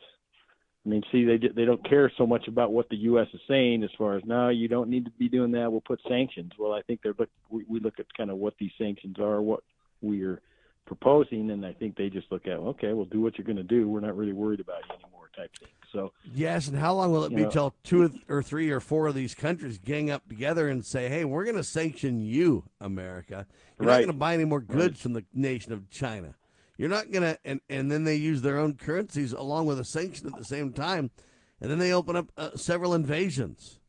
S5: I mean, see, they they don't care so much about what the U.S. is saying as far as no, you don't need to be doing that. We'll put sanctions. Well, I think they're look we, we look at kind of what these sanctions are, what we're proposing, and I think they just look at okay, well, do what you're going to do. We're not really worried about you anymore, type thing. So
S1: yes, and how long will it be
S5: know,
S1: till two or three or four of these countries gang up together and say, "Hey, we're going to sanction you, America. You're not going to buy any more goods from the nation of China. You're not going to." And and then they use their own currencies along with a sanction at the same time, and then they open up uh, several invasions.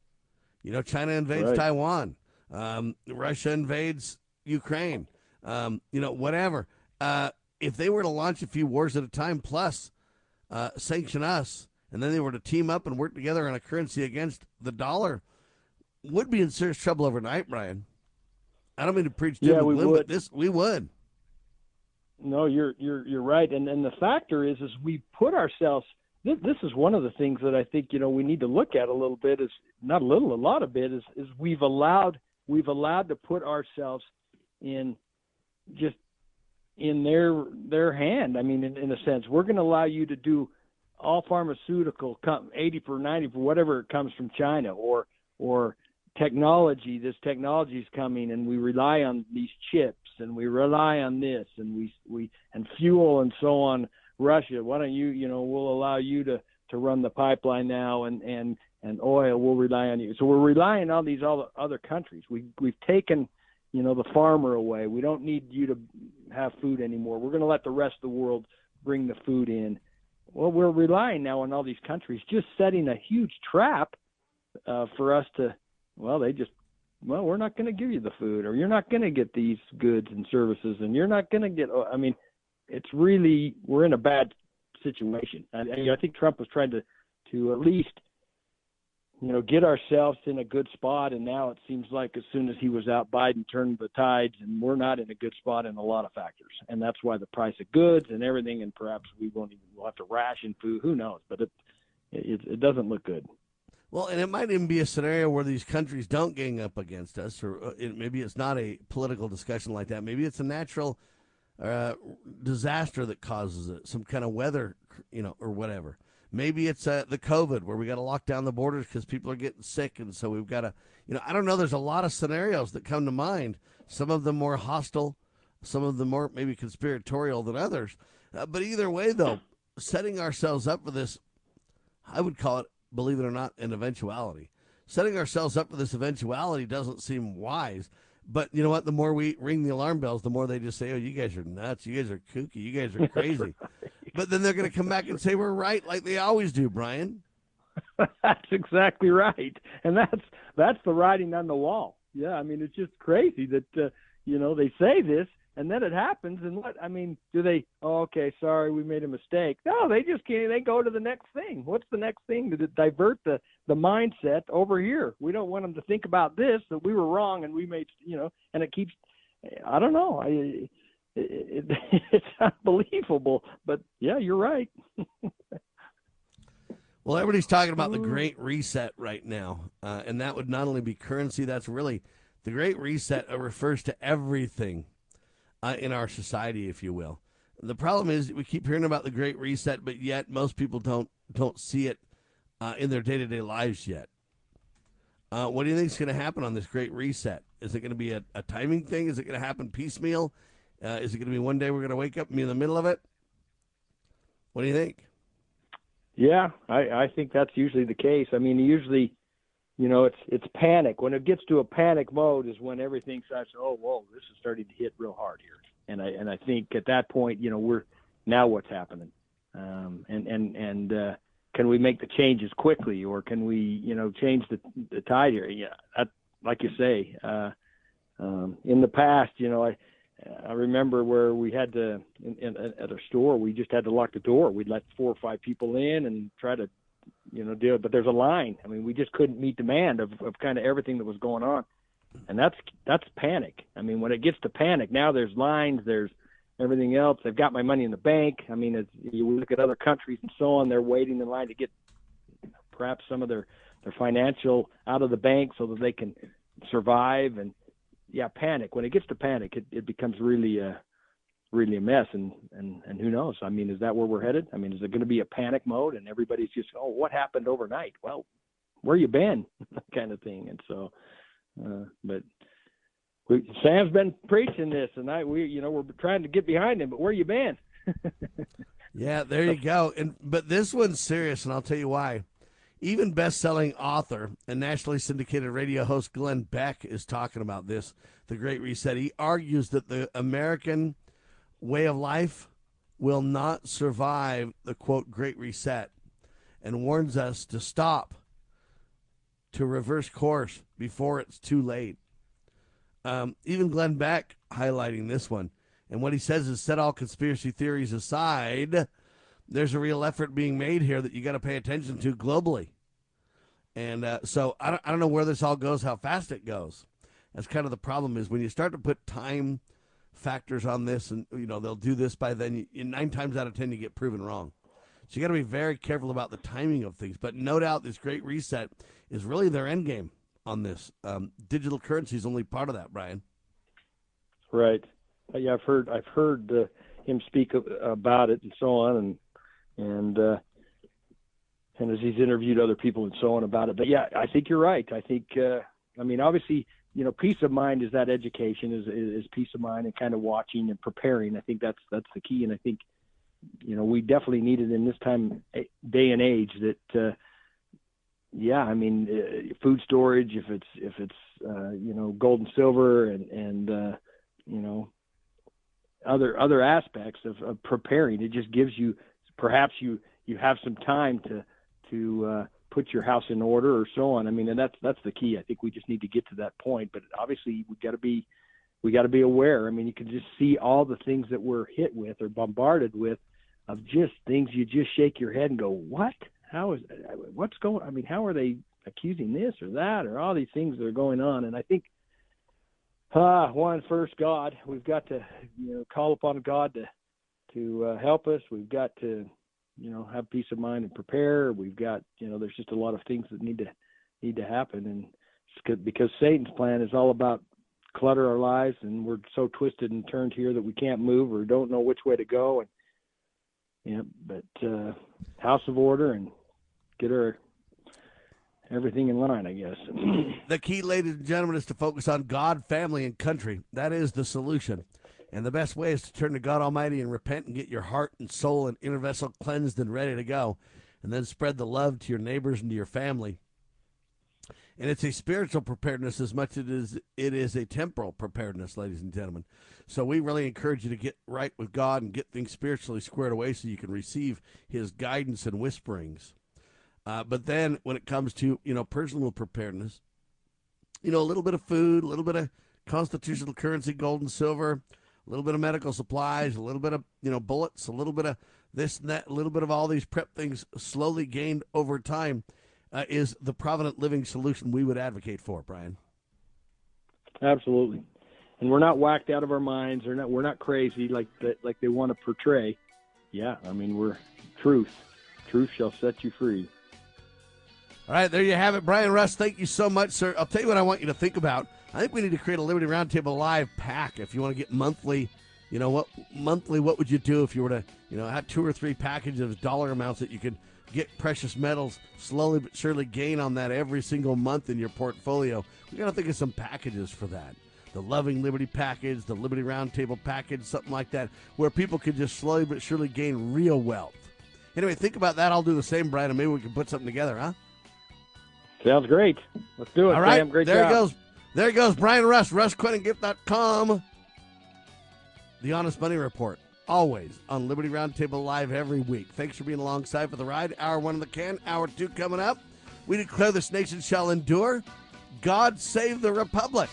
S1: You know, China invades
S5: Right.
S1: Taiwan. Um, Russia invades Ukraine. Um, you know, whatever. Uh, if they were to launch a few wars at a time, plus uh, sanction us, and then they were to team up and work together on a currency against the dollar, would be in serious trouble overnight, Brian. I don't mean to preach doom
S5: Yeah,
S1: and gloom, but this we would.
S5: No, you're you're you're right, and and the factor is is we put ourselves. This, this is one of the things that I think you know we need to look at a little bit. Is not a little, a lot of bit is is we've allowed we've allowed to put ourselves in just in their their hand. I mean, in, in a sense, we're going to allow you to do all pharmaceutical, eighty for ninety for whatever comes from China, or or technology. This technology is coming, and we rely on these chips, and we rely on this, and we we and fuel and so on. Russia, why don't you? You know, we'll allow you to to run the pipeline now, and and and oil. We'll rely on you. So we're relying on these all other countries. We we've taken you know the farmer away. We don't need you to have food anymore. We're going to let the rest of the world bring the food in. Well, we're relying now on all these countries, just setting a huge trap uh, for us to. Well, they just. Well, we're not going to give you the food, or you're not going to get these goods and services, and you're not going to get. Oh, I mean, it's really we're in a bad situation. I, I think Trump was trying to to at least you know, get ourselves in a good spot. And now it seems like as soon as he was out, Biden turned the tides, and we're not in a good spot in a lot of factors. And that's why the price of goods and everything, and perhaps we won't even we'll have to ration food. Who knows? But it it, it doesn't look good.
S1: Well, and it might even be a scenario where these countries don't gang up against us, or uh, it, maybe it's not a political discussion like that. Maybe it's a natural uh, disaster that causes it, some kind of weather, you know, or whatever. Maybe it's uh, the COVID where we got to lock down the borders because people are getting sick, and so we've got to, you know, I don't know. There's a lot of scenarios that come to mind. Some of them more hostile, some of them more maybe conspiratorial than others. Uh, but either way, though, setting ourselves up for this, I would call it, believe it or not, an eventuality. Setting ourselves up for this eventuality doesn't seem wise. But you know what? The more we ring the alarm bells, the more they just say, "Oh, you guys are nuts. You guys are kooky. You guys are *laughs* crazy." But then they're going to come back and say we're right, like they always do, Brian. *laughs*
S5: that's exactly right, and that's that's the writing on the wall. Yeah, I mean it's just crazy that uh, you know they say this and then it happens, and what I mean, do they? Oh, okay, sorry, we made a mistake. No, they just can't. They go to the next thing. What's the next thing to divert the the mindset over here? We don't want them to think about this that we were wrong and we made you know, and it keeps. I don't know. I, it, it, *laughs* it's unbelievable, but yeah, you're right. *laughs*
S1: Well, everybody's talking about the Great Reset right now, uh, and that would not only be currency. That's really the Great Reset refers to everything uh, in our society, if you will. The problem is we keep hearing about the Great Reset, but yet most people don't don't see it uh, in their day to day lives yet. Uh, what do you think is going to happen on this Great Reset? Is it going to be a, a timing thing? Is it going to happen piecemeal? Uh, is it going to be one day we're going to wake up and be in the middle of it? What do you think?
S5: Yeah, I, I think that's usually the case. I mean, usually, you know, it's it's panic. When it gets to a panic mode, is when everything starts. Oh, whoa, this is starting to hit real hard here. And I and I think at that point, you know, we're now what's happening, um, and and and uh, can we make the changes quickly, or can we, you know, change the the tide here? Yeah, that, like you say, uh, um, in the past, you know, I I remember where we had to in, in, at a store we just had to lock the door. We'd let four or five people in and try to you know deal. But there's a line. I mean, we just couldn't meet demand of of kind of everything that was going on, and that's that's panic. I mean, when it gets to panic, now there's lines, there's everything else. They've got my money in the bank. I mean, as you look at other countries and so on, they're waiting in line to get perhaps some of their their financial out of the bank so that they can survive. And yeah, panic. When it gets to panic, it, it becomes really uh, really a mess. And and and who knows? I mean, is that where we're headed? I mean, is it going to be a panic mode and everybody's just oh, what happened overnight? Well, where you been? *laughs* kind of thing. And so, uh, but we, Sam's been preaching this, and I we you know we're trying to get behind him, but where you been? *laughs*
S1: yeah, there you go. And but this one's serious, and I'll tell you why. Even best-selling author and nationally syndicated radio host Glenn Beck is talking about this, the Great Reset. He argues that the American way of life will not survive the quote Great Reset, and warns us to stop, to reverse course before it's too late. Um, even Glenn Beck highlighting this one. And what he says is set all conspiracy theories aside, there's a real effort being made here that you got to pay attention to globally. And uh, so I don't, I don't know where this all goes, how fast it goes. That's kind of the problem is when you start to put time factors on this and, you know, they'll do this by then, nine times out of 10, you get proven wrong. So you got to be very careful about the timing of things. But no doubt this great reset is really their end game on this. Um, digital currency is only part of that, Brian.
S5: Right. Uh, yeah, I've heard I've heard uh, him speak about it and so on, and and uh, and as he's interviewed other people and so on about it. But yeah, I think you're right. I think uh, I mean obviously you know peace of mind is that education is, is is peace of mind and kind of watching and preparing. I think that's that's the key, and I think you know we definitely need it in this time eh, day and age that. Uh, yeah, I mean, uh, food storage. If it's if it's uh, you know gold and silver and and uh, you know other other aspects of, of preparing, it just gives you perhaps you you have some time to to uh, put your house in order or so on. I mean, and that's that's the key. I think we just need to get to that point. But obviously, we got to be we got to be aware. I mean, you can just see all the things that we're hit with or bombarded with of just things you just shake your head and go, what? how is what's going? I mean, how are they accusing this or that or all these things that are going on? And I think, ah, uh, one first God, we've got to you know call upon God to to uh, help us. We've got to you know have peace of mind and prepare. We've got you know there's just a lot of things that need to need to happen, and because Satan's plan is all about clutter our lives, and we're so twisted and turned here that we can't move or don't know which way to go, and yeah, but uh, house of order and get her everything in line, I guess.
S1: the key, ladies and gentlemen, is to focus on God, family, and country. That is the solution. And the best way is to turn to God Almighty and repent and get your heart and soul and inner vessel cleansed and ready to go. And then spread the love to your neighbors and to your family. And it's a spiritual preparedness as much as it is, it is a temporal preparedness, ladies and gentlemen. So we really encourage you to get right with God and get things spiritually squared away so you can receive His guidance and whisperings. Uh, but then when it comes to, you know, personal preparedness, you know, a little bit of food, a little bit of constitutional currency, gold and silver, a little bit of medical supplies, a little bit of, you know, bullets, a little bit of this and that, a little bit of all these prep things slowly gained over time uh, is the provident living solution we would advocate for, Brian.
S5: Absolutely. And we're not whacked out of our minds. We're not, we're not crazy like that, like they want to portray. Yeah. I mean, we're truth. Truth shall set you free.
S1: All right, there you have it. Brian Rust, thank you so much, sir. I'll tell you what I want you to think about. I think we need to create a Liberty Roundtable Live pack if you want to get monthly. You know what monthly? What would you do if you were to, you know, have two or three packages of dollar amounts that you could get precious metals slowly but surely gain on that every single month in your portfolio? We got to think of some packages for that. The Loving Liberty package, the Liberty Roundtable package, something like that, where people could just slowly but surely gain real wealth. Anyway, think about that. I'll do the same, Brian, and maybe we can put something together, huh?
S5: Sounds great. Let's do it.
S1: All right.
S5: Sam. Great
S1: there
S5: job.
S1: goes. There goes Brian Rust, RussQuinnandGift.com. The Honest Money Report, always on Liberty Roundtable Live every week. Thanks for being alongside for the ride. Hour one in the can, hour two coming up. We declare this nation shall endure. God save the Republic.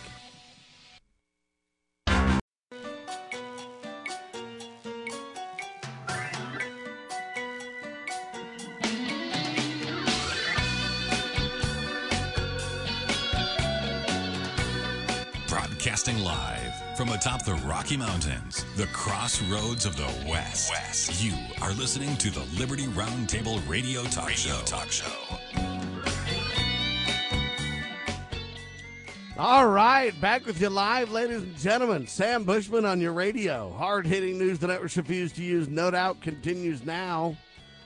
S6: Broadcasting live from atop the Rocky Mountains, the crossroads of the West. West. You are listening to the Liberty Roundtable Radio Talk radio Show. Talk Show.
S1: All right, back with you live, ladies and gentlemen. Sam Bushman on your radio. Hard hitting news the networks refuse to use, no doubt, continues now.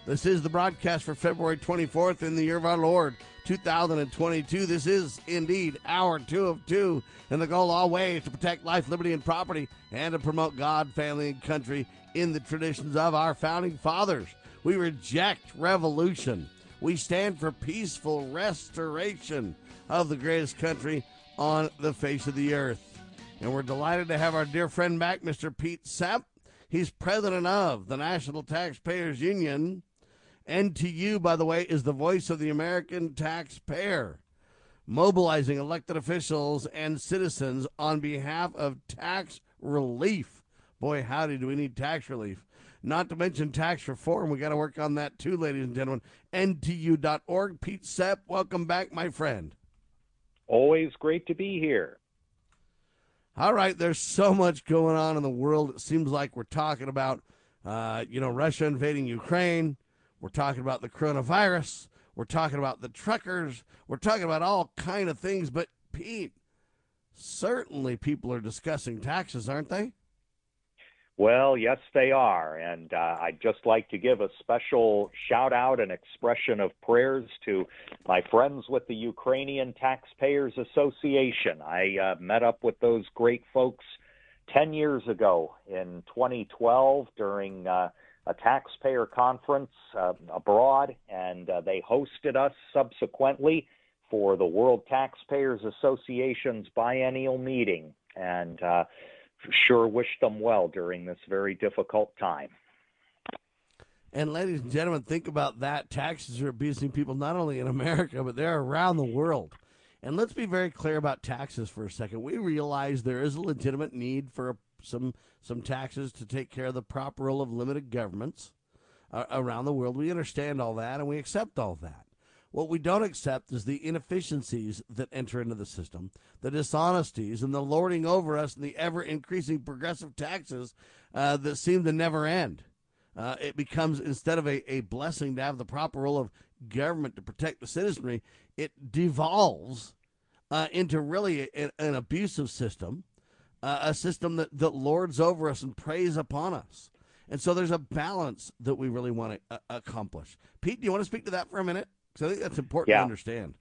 S1: This is the broadcast for February 24th in the year of our Lord, 2022. This is indeed hour two of two, and the goal always to protect life, liberty, and property, and to promote God, family, and country in the traditions of our founding fathers. We reject revolution. We stand for peaceful restoration of the greatest country on the face of the earth. And we're delighted to have our dear friend back, Mr. Pete Sepp. He's president of the National Taxpayers Union NTU, by the way, is the voice of the American taxpayer, mobilizing elected officials and citizens on behalf of tax relief. Boy, howdy, do we need tax relief. Not to mention tax reform. We got to work on that too, ladies and gentlemen. NTU.org. Pete Sepp, welcome back, my friend.
S12: Always great to be here.
S1: All right, there's so much going on in the world. It seems like we're talking about, uh, you know, Russia invading Ukraine. We're talking about the coronavirus. We're talking about the truckers. We're talking about all kind of things. But Pete, certainly people are discussing taxes, aren't they?
S12: Well, yes, they are. And uh, I'd just like to give a special shout out and expression of prayers to my friends with the Ukrainian Taxpayers Association. I uh, met up with those great folks 10 years ago in 2012 during. Uh, a taxpayer conference uh, abroad, and uh, they hosted us subsequently for the World Taxpayers Association's biennial meeting, and uh, sure wish them well during this very difficult time.
S1: And ladies and gentlemen, think about that. Taxes are abusing people not only in America, but they're around the world. And let's be very clear about taxes for a second. We realize there is a legitimate need for some some taxes to take care of the proper role of limited governments uh, around the world. We understand all that and we accept all that. What we don't accept is the inefficiencies that enter into the system, the dishonesties, and the lording over us and the ever increasing progressive taxes uh, that seem to never end. Uh, it becomes, instead of a, a blessing to have the proper role of government to protect the citizenry, it devolves uh, into really a, an abusive system uh, a system that, that lords over us and preys upon us. And so there's a balance that we really want to uh, accomplish. Pete, do you want to speak to that for a minute? Because I think that's important
S12: yeah.
S1: to understand.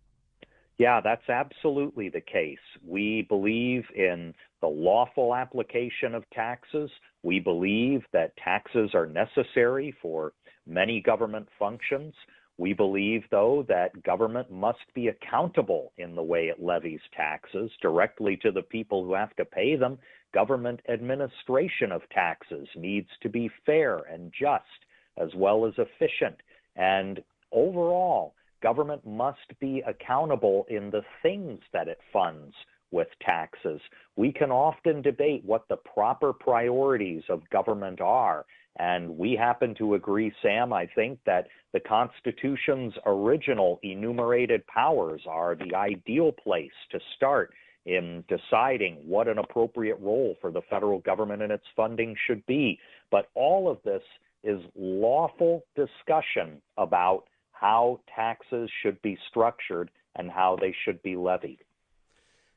S12: Yeah, that's absolutely the case. We believe in the lawful application of taxes. We believe that taxes are necessary for many government functions. We believe, though, that government must be accountable in the way it levies taxes directly to the people who have to pay them. Government administration of taxes needs to be fair and just as well as efficient. And overall, government must be accountable in the things that it funds with taxes. We can often debate what the proper priorities of government are and we happen to agree, Sam, I think, that the Constitution's original enumerated powers are the ideal place to start in deciding what an appropriate role for the federal government and its funding should be. But all of this is lawful discussion about how taxes should be structured and how they should be levied.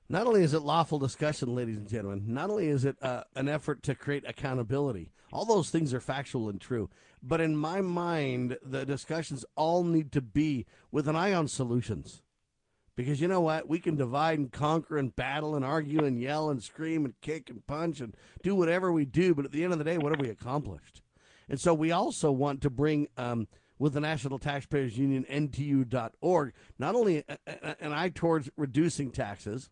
S1: Not only is it lawful discussion, ladies and gentlemen, not only is it uh, an effort to create accountability, all those things are factual and true. But in my mind, the discussions all need to be with an eye on solutions. Because you know what? We can divide and conquer and battle and argue and yell and scream and kick and punch and do whatever we do. But at the end of the day, what have we accomplished? And so we also want to bring, um, with the National Taxpayers Union, NTU.org, not only an eye towards reducing taxes,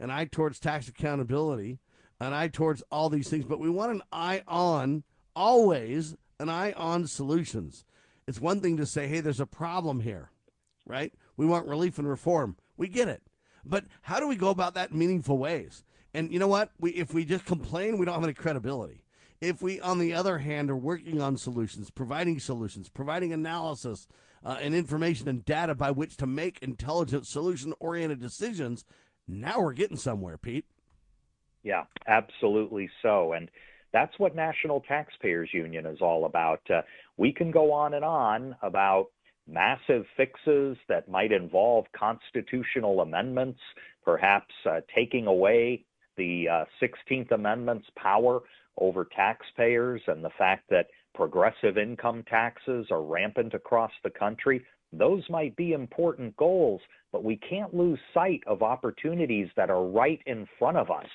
S1: an eye towards tax accountability, an eye towards all these things, but we want an eye on, always an eye on solutions. It's one thing to say, hey, there's a problem here, right? We want relief and reform. We get it. But how do we go about that in meaningful ways? And you know what? We, if we just complain, we don't have any credibility. If we, on the other hand, are working on solutions, providing solutions, providing analysis uh, and information and data by which to make intelligent, solution oriented decisions, now we're getting somewhere, Pete.
S12: Yeah, absolutely so. And that's what National Taxpayers Union is all about. Uh, we can go on and on about massive fixes that might involve constitutional amendments, perhaps uh, taking away the uh, 16th Amendment's power over taxpayers and the fact that progressive income taxes are rampant across the country. Those might be important goals, but we can't lose sight of opportunities that are right in front of us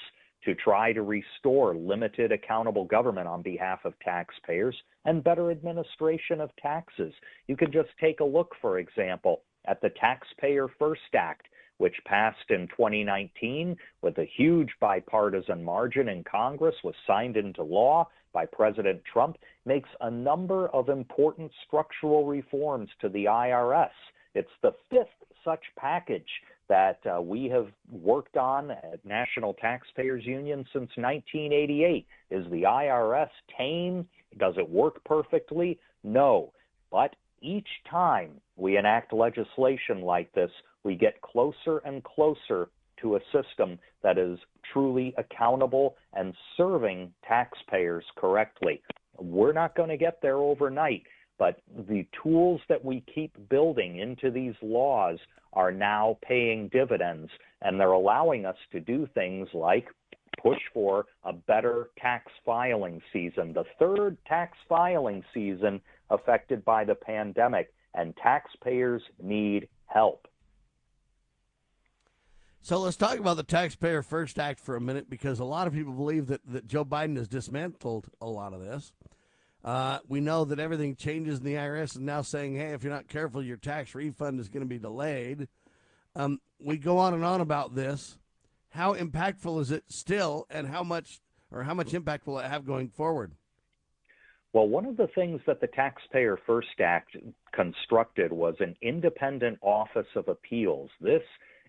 S12: to try to restore limited accountable government on behalf of taxpayers and better administration of taxes. You can just take a look, for example, at the Taxpayer First Act, which passed in 2019 with a huge bipartisan margin in Congress, was signed into law by President Trump, makes a number of important structural reforms to the IRS. It's the fifth such package that uh, we have worked on at National Taxpayers Union since 1988. Is the IRS tame? Does it work perfectly? No. But each time we enact legislation like this, we get closer and closer to a system that is truly accountable and serving taxpayers correctly. We're not going to get there overnight, but the tools that we keep building into these laws are now paying dividends, and they're allowing us to do things like push for a better tax filing season, the third tax filing season affected by the pandemic, and taxpayers need help.
S1: So let's talk about the Taxpayer First Act for a minute because a lot of people believe that, that Joe Biden has dismantled a lot of this. Uh, we know that everything changes, in the IRS is now saying, hey, if you're not careful, your tax refund is going to be delayed. Um, we go on and on about this. How impactful is it still, and how much or how much impact will it have going forward?
S12: Well, one of the things that the Taxpayer First Act constructed was an independent office of appeals. This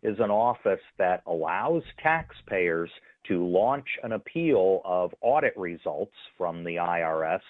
S12: is an office that allows taxpayers to launch an appeal of audit results from the IRS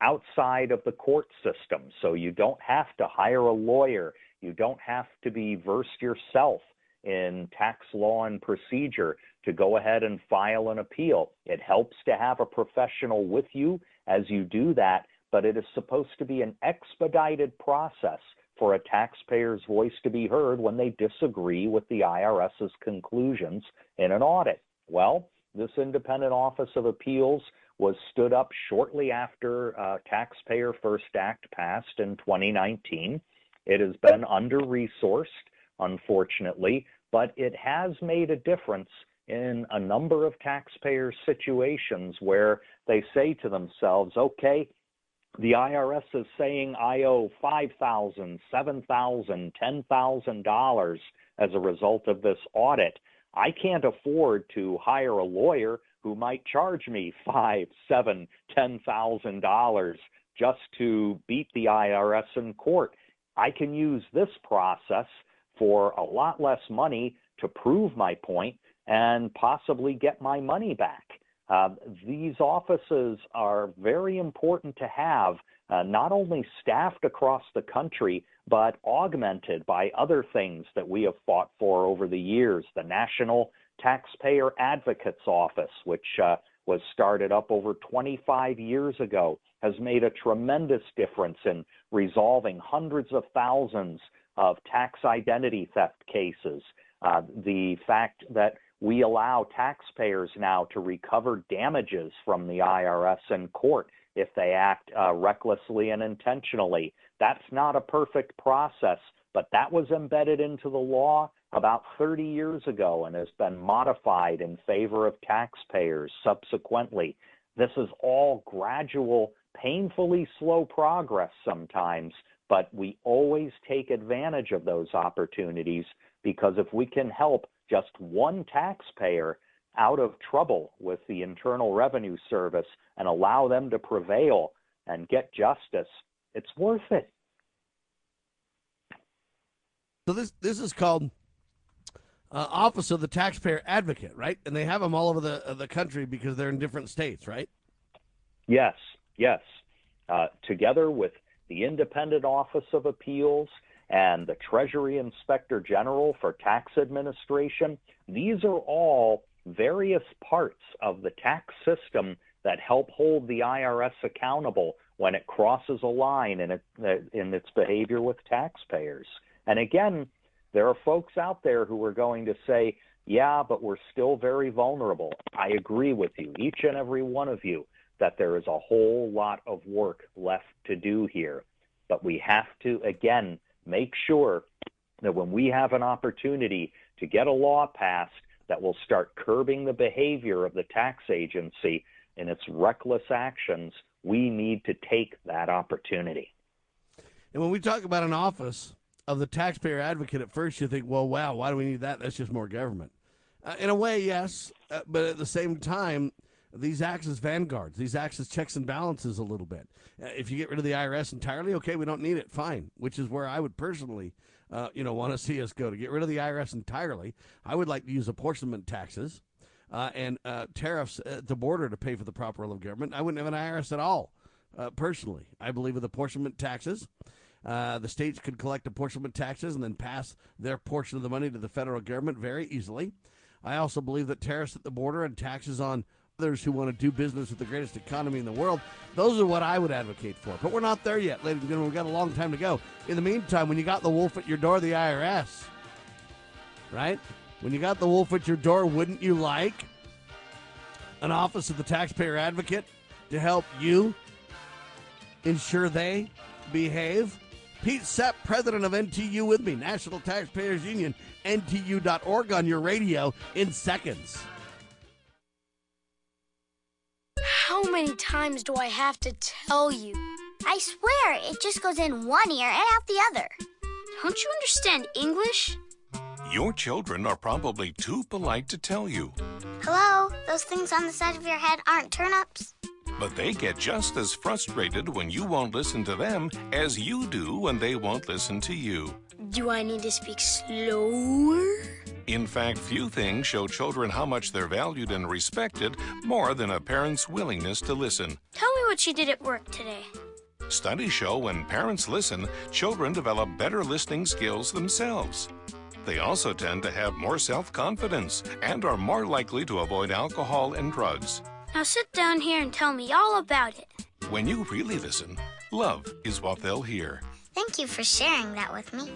S12: outside of the court system. So you don't have to hire a lawyer, you don't have to be versed yourself in tax law and procedure to go ahead and file an appeal. It helps to have a professional with you as you do that, but it is supposed to be an expedited process for a taxpayer's voice to be heard when they disagree with the IRS's conclusions in an audit. Well, this independent office of appeals was stood up shortly after uh, Taxpayer First Act passed in 2019. It has been under resourced, unfortunately, but it has made a difference in a number of taxpayer situations where they say to themselves, okay, the IRS is saying I owe five thousand, seven thousand, ten thousand dollars as a result of this audit. I can't afford to hire a lawyer who might charge me five, seven, ten thousand dollars just to beat the IRS in court. I can use this process for a lot less money to prove my point and possibly get my money back. Uh, these offices are very important to have, uh, not only staffed across the country, but augmented by other things that we have fought for over the years. The National Taxpayer Advocates Office, which uh, was started up over 25 years ago, has made a tremendous difference in resolving hundreds of thousands of tax identity theft cases. Uh, the fact that we allow taxpayers now to recover damages from the IRS in court if they act uh, recklessly and intentionally. That's not a perfect process, but that was embedded into the law about 30 years ago and has been modified in favor of taxpayers subsequently. This is all gradual, painfully slow progress sometimes, but we always take advantage of those opportunities because if we can help just one taxpayer out of trouble with the Internal Revenue Service and allow them to prevail and get justice, it's worth it.
S1: So this this is called uh, Office of the Taxpayer Advocate, right? And they have them all over the uh, the country because they're in different states, right?
S12: Yes, yes. Uh, together with the Independent Office of Appeals and the Treasury Inspector General for Tax Administration, these are all various parts of the tax system that help hold the IRS accountable when it crosses a line in, it, in its behavior with taxpayers. And again, there are folks out there who are going to say, yeah, but we're still very vulnerable. I agree with you, each and every one of you, that there is a whole lot of work left to do here. But we have to, again, make sure that when we have an opportunity to get a law passed that will start curbing the behavior of the tax agency and its reckless actions, we need to take that opportunity.
S1: And when we talk about an office of the taxpayer advocate, at first you think, well, wow, why do we need that? That's just more government. Uh, in a way, yes, uh, but at the same time, these acts as vanguards, these acts as checks and balances a little bit. Uh, if you get rid of the IRS entirely, okay, we don't need it, fine. Which is where I would personally, uh, you know, want to see us go to get rid of the IRS entirely. I would like to use apportionment taxes uh, and uh, tariffs at the border to pay for the proper role of government. I wouldn't have an IRS at all, uh, personally. I believe with apportionment taxes. Uh, the states could collect apportionment taxes and then pass their portion of the money to the federal government very easily. I also believe that tariffs at the border and taxes on others who want to do business with the greatest economy in the world, those are what I would advocate for. But we're not there yet, ladies and gentlemen. We've got a long time to go. In the meantime, when you got the wolf at your door, the IRS, right? When you got the wolf at your door, wouldn't you like an office of the taxpayer advocate to help you ensure they behave? Pete Sepp, president of NTU, with me, National Taxpayers Union, NTU.org on your radio in seconds.
S13: How many times do I have to tell you?
S14: I swear, it just goes in one ear and out the other.
S13: Don't you understand English?
S15: Your children are probably too polite to tell you.
S14: Hello? Those things on the side of your head aren't turnips?
S15: But they get just as frustrated when you won't listen to them as you do when they won't listen to you.
S13: Do I need to speak slower?
S15: In fact, few things show children how much they're valued and respected more than a parent's willingness to listen.
S13: Tell me what you did at work today.
S15: Studies show when parents listen, children develop better listening skills themselves. They also tend to have more self confidence and are more likely to avoid alcohol and drugs.
S13: Now sit down here and tell me all about it.
S15: When you really listen, love is what they'll hear.
S14: Thank you for sharing that with me.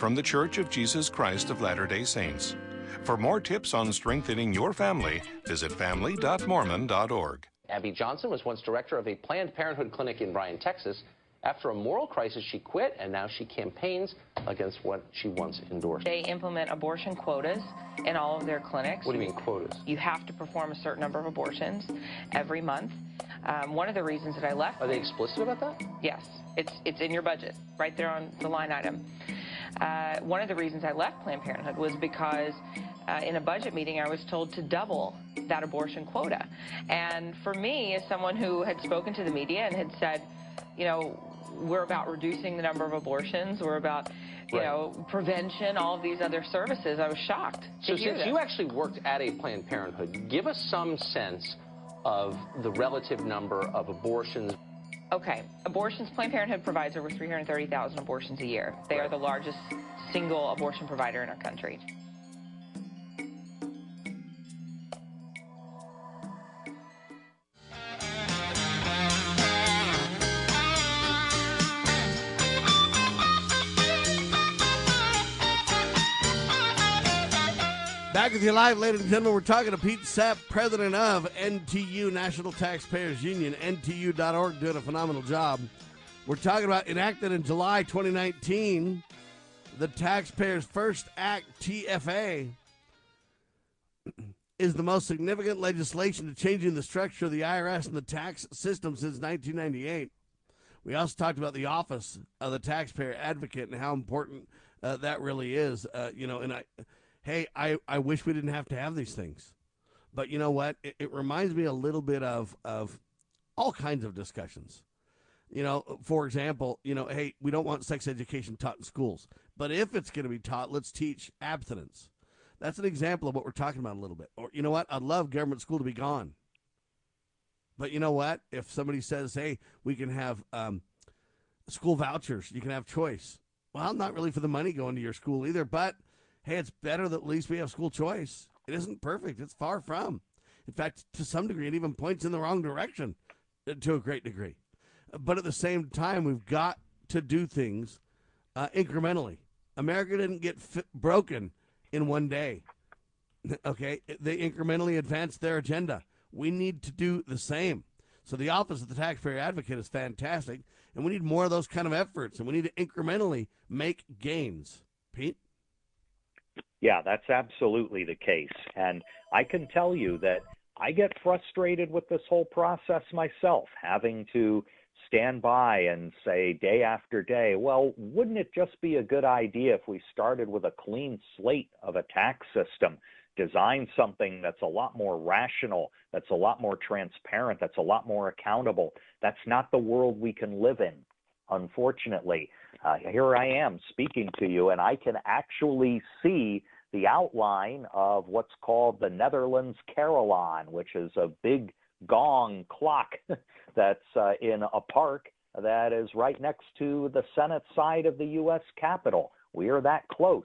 S15: From the Church of Jesus Christ of Latter day Saints. For more tips on strengthening your family, visit family.mormon.org.
S16: Abby Johnson was once director of a Planned Parenthood clinic in Bryan, Texas. After a moral crisis, she quit, and now she campaigns against what she once endorsed.
S17: They implement abortion quotas in all of their clinics.
S16: What do you mean quotas?
S17: You have to perform a certain number of abortions every month. Um, one of the reasons that I left.
S16: Are they explicit about that?
S17: Yes, it's it's in your budget, right there on the line item. Uh, one of the reasons I left Planned Parenthood was because uh, in a budget meeting I was told to double that abortion quota. And for me, as someone who had spoken to the media and had said, you know, we're about reducing the number of abortions, we're about you
S16: Right.
S17: know, prevention, all of these other services. I was shocked
S16: So since
S17: this.
S16: you actually worked at a Planned Parenthood, give us some sense of the relative number of abortions.
S17: Okay, abortions, Planned Parenthood provides over 330,000 abortions a year. They are the largest single abortion provider in our country.
S1: Back with you live, ladies and gentlemen. We're talking to Pete Sepp, president of NTU, National Taxpayers Union, NTU.org, doing a phenomenal job. We're talking about enacted in July 2019, the Taxpayers First Act, TFA, *clears throat* is the most significant legislation to changing the structure of the IRS and the tax system since 1998. We also talked about the office of the taxpayer advocate and how important uh, that really is. Uh, you know, and I, hey, I, I wish we didn't have to have these things, but you know what? It, it reminds me a little bit of of all kinds of discussions. You know, for example, you know, hey, we don't want sex education taught in schools, but if it's going to be taught, let's teach abstinence. That's an example of what we're talking about a little bit. Or you know what? I'd love government school to be gone. But you know what? If somebody says, "Hey, we can have um, school vouchers, you can have choice," well, not really for the money going to your school either. But hey, it's better that at least we have school choice. It isn't perfect. It's far from. In fact, to some degree, it even points in the wrong direction uh, to a great degree. But at the same time, we've got to do things uh, incrementally. America didn't get fi- broken in one day. *laughs* Okay, they incrementally advanced their agenda. We need to do the same. So the office of the taxpayer advocate is fantastic, and we need more of those kind of efforts, and we need to incrementally make gains. Pete.
S12: Yeah, that's absolutely the case. And I can tell you that I get frustrated with this whole process myself, having to stand by and say day after day, well, wouldn't it just be a good idea if we started with a clean slate of a tax system? Design something that's a lot more rational, that's a lot more transparent, that's a lot more accountable. That's not the world we can live in, unfortunately. Uh, here I am speaking to you, and I can actually see the outline of what's called the Netherlands Carillon, which is a big gong clock *laughs* that's uh, in a park that is right next to the Senate side of the U.S. Capitol. We are that close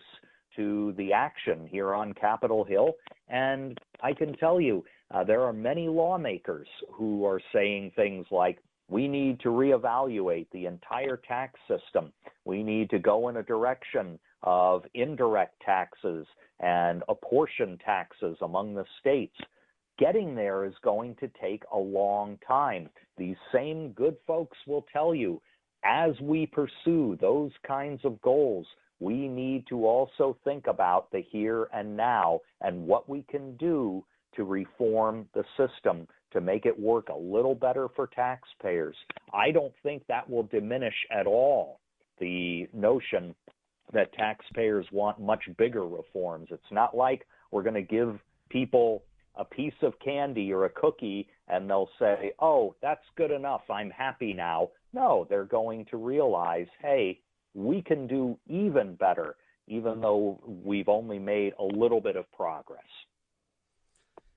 S12: to the action here on Capitol Hill. And I can tell you, uh, there are many lawmakers who are saying things like, we need to reevaluate the entire tax system. We need to go in a direction of indirect taxes and apportion taxes among the states. Getting there is going to take a long time. These same good folks will tell you as we pursue those kinds of goals, we need to also think about the here and now and what we can do to reform the system to make it work a little better for taxpayers. I don't think that will diminish at all the notion that taxpayers want much bigger reforms. It's not like we're going to give people a piece of candy or a cookie and they'll say, oh, that's good enough. I'm happy now. No, they're going to realize, hey, we can do even better, even though we've only made a little bit of progress.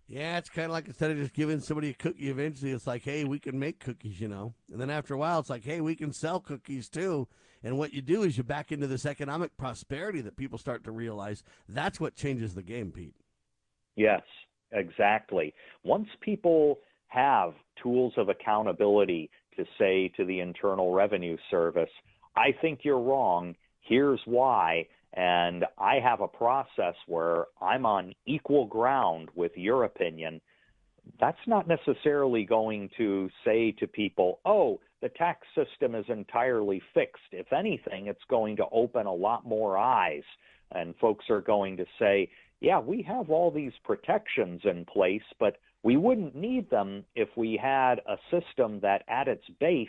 S1: Yeah, it's kind of like instead of just giving somebody a cookie, eventually it's like, hey, we can make cookies, you know. And then after a while, it's like, hey, we can sell cookies too. And what you do is you back into this economic prosperity that people start to realize. That's what changes the game, Pete.
S12: Yes, exactly. Once people have tools of accountability to say to the Internal Revenue Service, I think you're wrong. Here's why. And I have a process where I'm on equal ground with your opinion. That's not necessarily going to say to people, oh, the tax system is entirely fixed. If anything, it's going to open a lot more eyes. And folks are going to say, yeah, we have all these protections in place, but we wouldn't need them if we had a system that at its base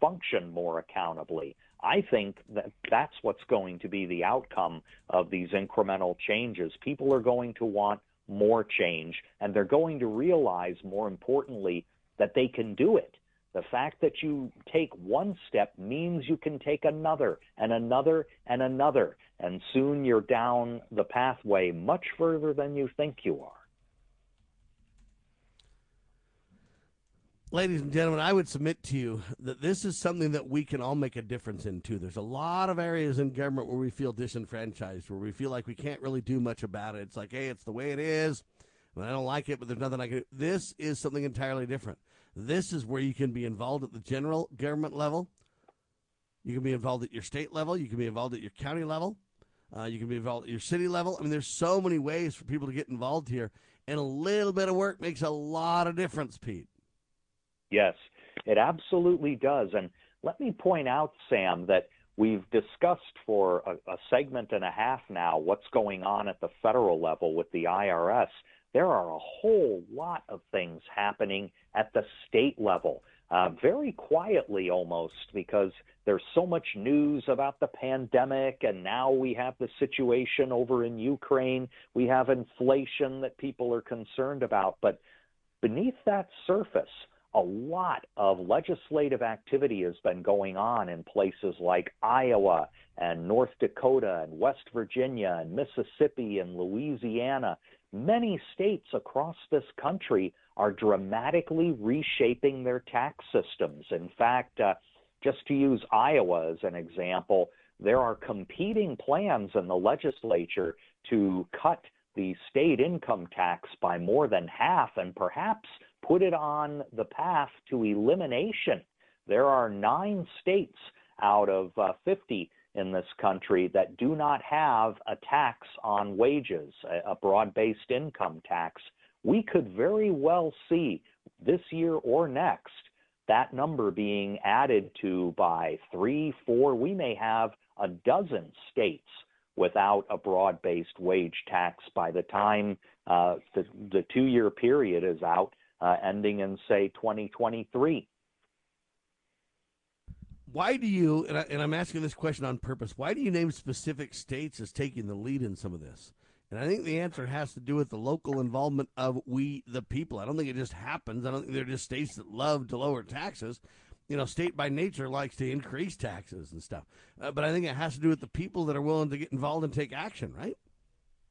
S12: functioned more accountably. I think that that's what's going to be the outcome of these incremental changes. People are going to want more change, and they're going to realize, more importantly, that they can do it. The fact that you take one step means you can take another and another and another, and soon you're down the pathway much further than you think you are.
S1: Ladies and gentlemen, I would submit to you that this is something that we can all make a difference in too. There's a lot of areas in government where we feel disenfranchised, where we feel like we can't really do much about it. It's like, hey, it's the way it is. I don't like it, but there's nothing I can do. This is something entirely different. This is where you can be involved at the general government level. You can be involved at your state level. You can be involved at your county level. Uh, you can be involved at your city level. I mean, there's so many ways for people to get involved here, and a little bit of work makes a lot of difference, Pete.
S12: Yes, it absolutely does. And let me point out, Sam, that we've discussed for a, a, segment and a half now what's going on at the federal level with the IRS. There are a whole lot of things happening at the state level, uh, very quietly almost, because there's so much news about the pandemic, and now we have the situation over in Ukraine. We have inflation that people are concerned about. But beneath that surface, a lot of legislative activity has been going on in places like Iowa and North Dakota and West Virginia and Mississippi and Louisiana. Many states across this country are dramatically reshaping their tax systems. In fact, uh, just to use Iowa as an example, there are competing plans in the legislature to cut the state income tax by more than half and perhaps put it on the path to elimination. There are nine states out of uh, 50 in this country that do not have a tax on wages, a, a broad based income tax. We could very well see this year or next that number being added to by three, four, we may have a dozen states without a broad based wage tax by the time uh, the, the two year period is out, uh, ending in, say, 2023
S1: why do you and, I, and I'm asking this question on purpose? Why do you name specific states as taking the lead in some of this? And I think the answer has to do with the local involvement of we the people. I don't think it just happens. I don't think they're just states that love to lower taxes. You know, state by nature likes to increase taxes and stuff. Uh, but I think it has to do with the people that are willing to get involved and take action, right?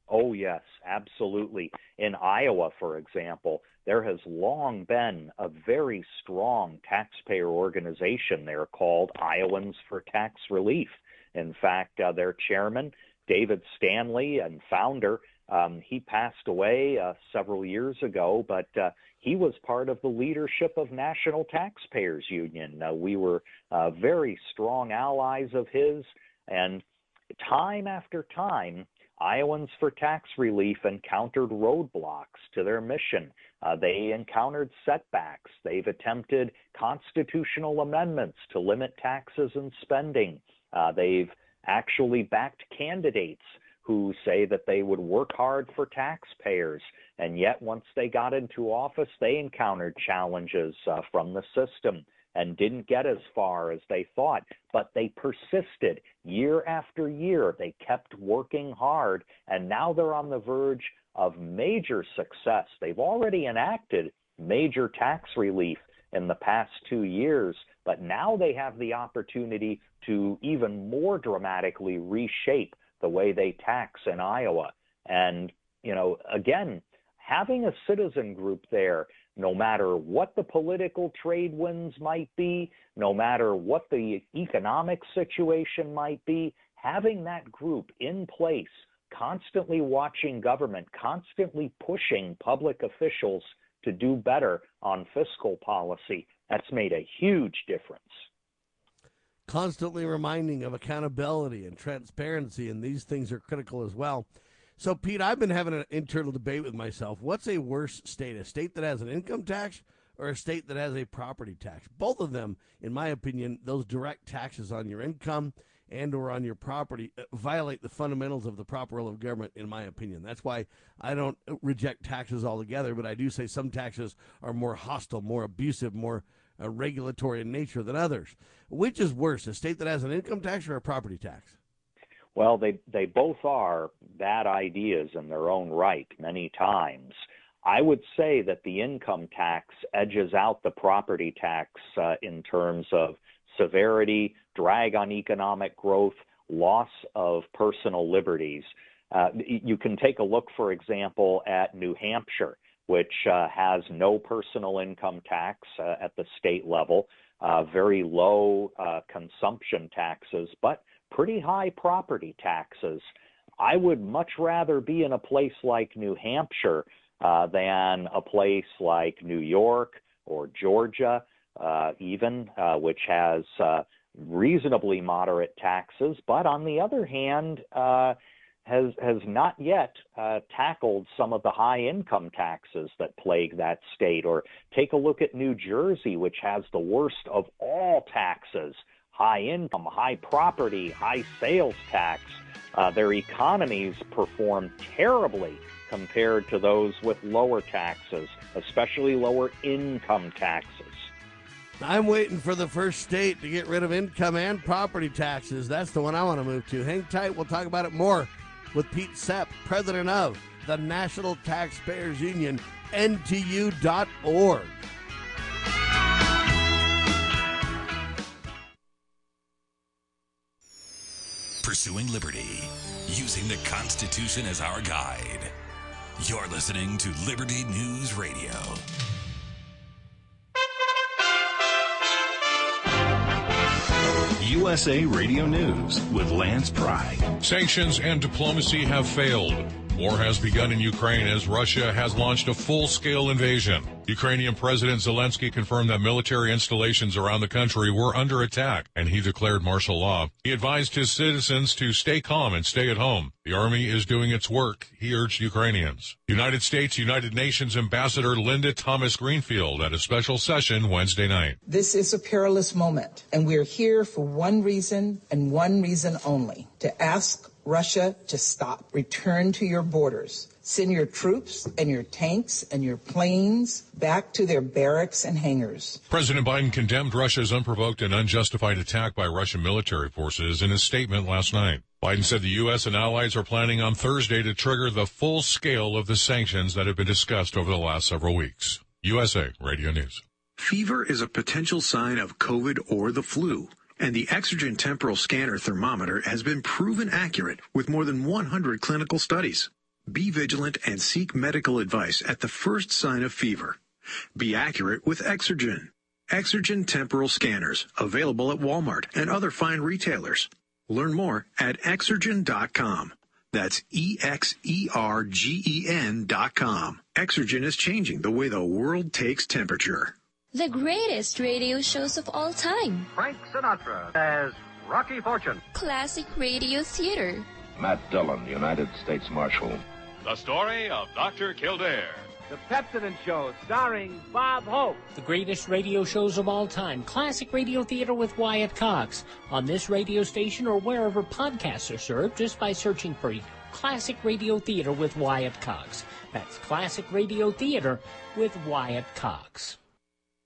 S12: Oh, yes, absolutely. In Iowa, for example, there has long been a very strong taxpayer organization there called Iowans for Tax Relief. In fact, uh, their chairman, David Stanley, and founder, um, he passed away uh, several years ago, but uh, he was part of the leadership of National Taxpayers Union. Uh, we were uh, very strong allies of his, and time after time, Iowans for Tax Relief encountered roadblocks to their mission. Uh, they encountered setbacks. They've attempted constitutional amendments to limit taxes and spending. Uh, they've actually backed candidates who say that they would work hard for taxpayers. And yet, once they got into office, they encountered challenges uh, from the system and didn't get as far as they thought. But they persisted year after year. They kept working hard, and now they're on the verge of major success. They've already enacted major tax relief in the past two years, but now they have the opportunity to even more dramatically reshape the way they tax in Iowa. And, you know, again, having a citizen group there no matter what the political trade winds might be, no matter what the economic situation might be, having that group in place, constantly watching government, constantly pushing public officials to do better on fiscal policy, that's made a huge difference.
S1: Constantly reminding of accountability and transparency, and these things are critical as well. So, Pete, I've been having an internal debate with myself. What's a worse state? A state that has an income tax or a state that has a property tax? Both of them, in my opinion, those direct taxes on your income and or on your property uh, violate the fundamentals of the proper role of government in my opinion that's why i don't reject taxes altogether but i do say some taxes are more hostile more abusive more uh, regulatory in nature than others which is worse a state that has an income tax or a property tax
S12: well, they they both are bad ideas in their own right many times. I would say that the income tax edges out the property tax uh, in terms of severity, drag on economic growth, loss of personal liberties. Uh, you can take a look, for example, at New Hampshire, which uh, has no personal income tax uh, at the state level, uh, very low uh, consumption taxes, but pretty high property taxes. I would much rather be in a place like New Hampshire uh, than a place like New York or Georgia, uh, even, uh, which has uh, reasonably moderate taxes, but on the other hand, uh, has has not yet uh, tackled some of the high income taxes that plague that state. Or take a look at New Jersey, which has the worst of all taxes high income, high property, high sales tax. Uh, their economies perform terribly compared to those with lower taxes, especially lower income taxes.
S1: I'm waiting for the first state to get rid of income and property taxes. That's the one I want to move to. Hang tight. We'll talk about it more with Pete Sepp, president of the National Taxpayers Union, NTU.org.
S6: pursuing liberty, using the Constitution as our guide. You're listening to Liberty News Radio.
S18: USA Radio News with Lance Pride.
S7: Sanctions and diplomacy have failed. War has begun in Ukraine as Russia has launched a full-scale invasion. Ukrainian President Zelensky confirmed that military installations around the country were under attack, and he declared martial law. He advised his citizens to stay calm and stay at home. The army is doing its work, he urged Ukrainians. United States United Nations Ambassador Linda Thomas Greenfield at a special session Wednesday night.
S18: This is a perilous moment, and we're here for one reason and one reason only to ask Russia to stop. Return to your borders. Send your troops and your tanks and your planes back to their barracks and hangars.
S7: President Biden condemned Russia's unprovoked and unjustified attack by Russian military forces in a statement last night. Biden said the U.S. and allies are planning on Thursday to trigger the full scale of the sanctions that have been discussed over the last several weeks. USA Radio News.
S19: Fever is a potential sign of COVID or the flu and the Exergen temporal scanner thermometer has been proven accurate with more than 100 clinical studies. Be vigilant and seek medical advice at the first sign of fever. Be accurate with Exergen. Exergen temporal scanners available at Walmart and other fine retailers. Learn more at exergen.com. That's E X E R G E N dot com. Exergen is changing the way the world takes temperature.
S20: The greatest radio shows of all time.
S21: Frank Sinatra as Rocky Fortune.
S20: Classic radio theater.
S22: Matt Dillon, United States Marshal.
S23: The story of Dr. Kildare.
S21: The Pepsodent Show, starring Bob Hope.
S24: The greatest radio shows of all time. Classic radio theater with Wyatt Cox. On this radio station or wherever podcasts are served, just by searching for Classic Radio Theater with Wyatt Cox. That's Classic Radio Theater with Wyatt Cox.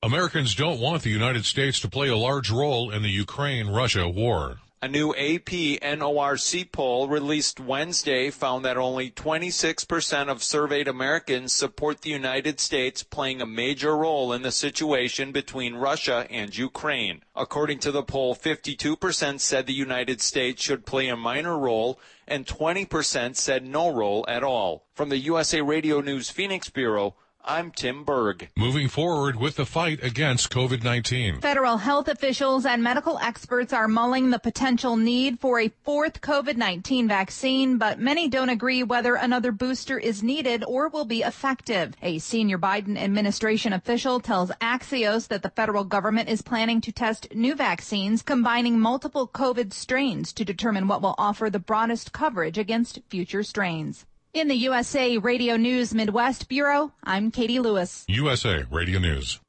S7: Americans don't want the United States to play a large role in the Ukraine-Russia war.
S25: A new AP NORC poll released Wednesday found that only 26% of surveyed Americans support the United States playing a major role in the situation between Russia and Ukraine. According to the poll, 52% said the United States should play a minor role and 20% said no role at all. From the USA Radio News Phoenix Bureau, I'm Tim Berg.
S7: Moving forward with the fight against COVID 19.
S26: Federal health officials and medical experts are mulling the potential need for a fourth COVID 19 vaccine, but many don't agree whether another booster is needed or will be effective. A senior Biden administration official tells Axios that the federal government is planning to test new vaccines combining multiple COVID strains to determine what will offer the broadest coverage against future strains. In the USA Radio News Midwest Bureau, I'm Katie Lewis.
S7: USA Radio News.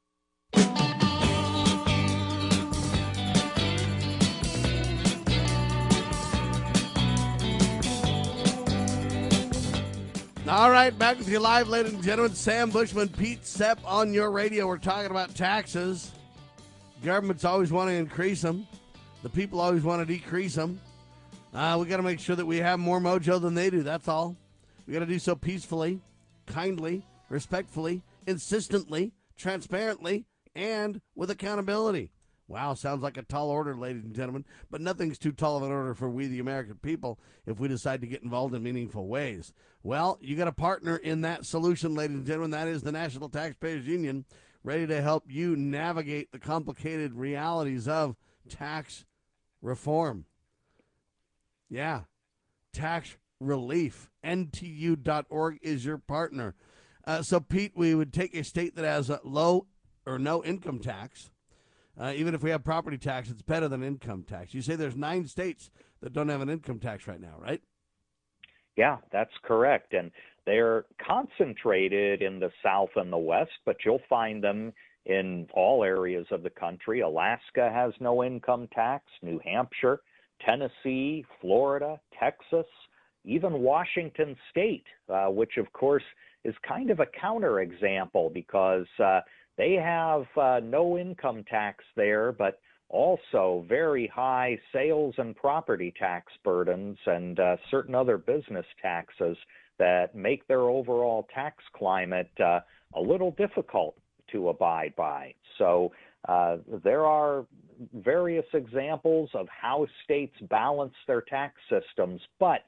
S1: All right, back with you live, ladies and gentlemen. Sam Bushman, Pete Sepp on your radio. We're talking about taxes. Governments always want to increase them. The people always want to decrease them. Uh, we got to make sure that we have more mojo than they do. That's all. We got to do so peacefully, kindly, respectfully, insistently, transparently, and with accountability. Wow, sounds like a tall order, ladies and gentlemen, but nothing's too tall of an order for we, the American people, if we decide to get involved in meaningful ways. Well, you got a partner in that solution, ladies and gentlemen. That is the National Taxpayers Union, ready to help you navigate the complicated realities of tax reform. Yeah, tax relief. NTU.org is your partner. Uh, so, Pete, we would take a state that has a low or no income tax. Uh, even if we have property tax, it's better than income tax. You say there's nine states that don't have an income tax right now, right?
S12: Yeah, that's correct. And they're concentrated in the South and the West, but you'll find them in all areas of the country. Alaska has no income tax, New Hampshire, Tennessee, Florida, Texas, even Washington State, uh, which of course is kind of a counterexample because uh, they have uh, no income tax there, but also very high sales and property tax burdens and uh, certain other business taxes that make their overall tax climate uh, a little difficult to abide by. So uh, there are various examples of how states balance their tax systems, but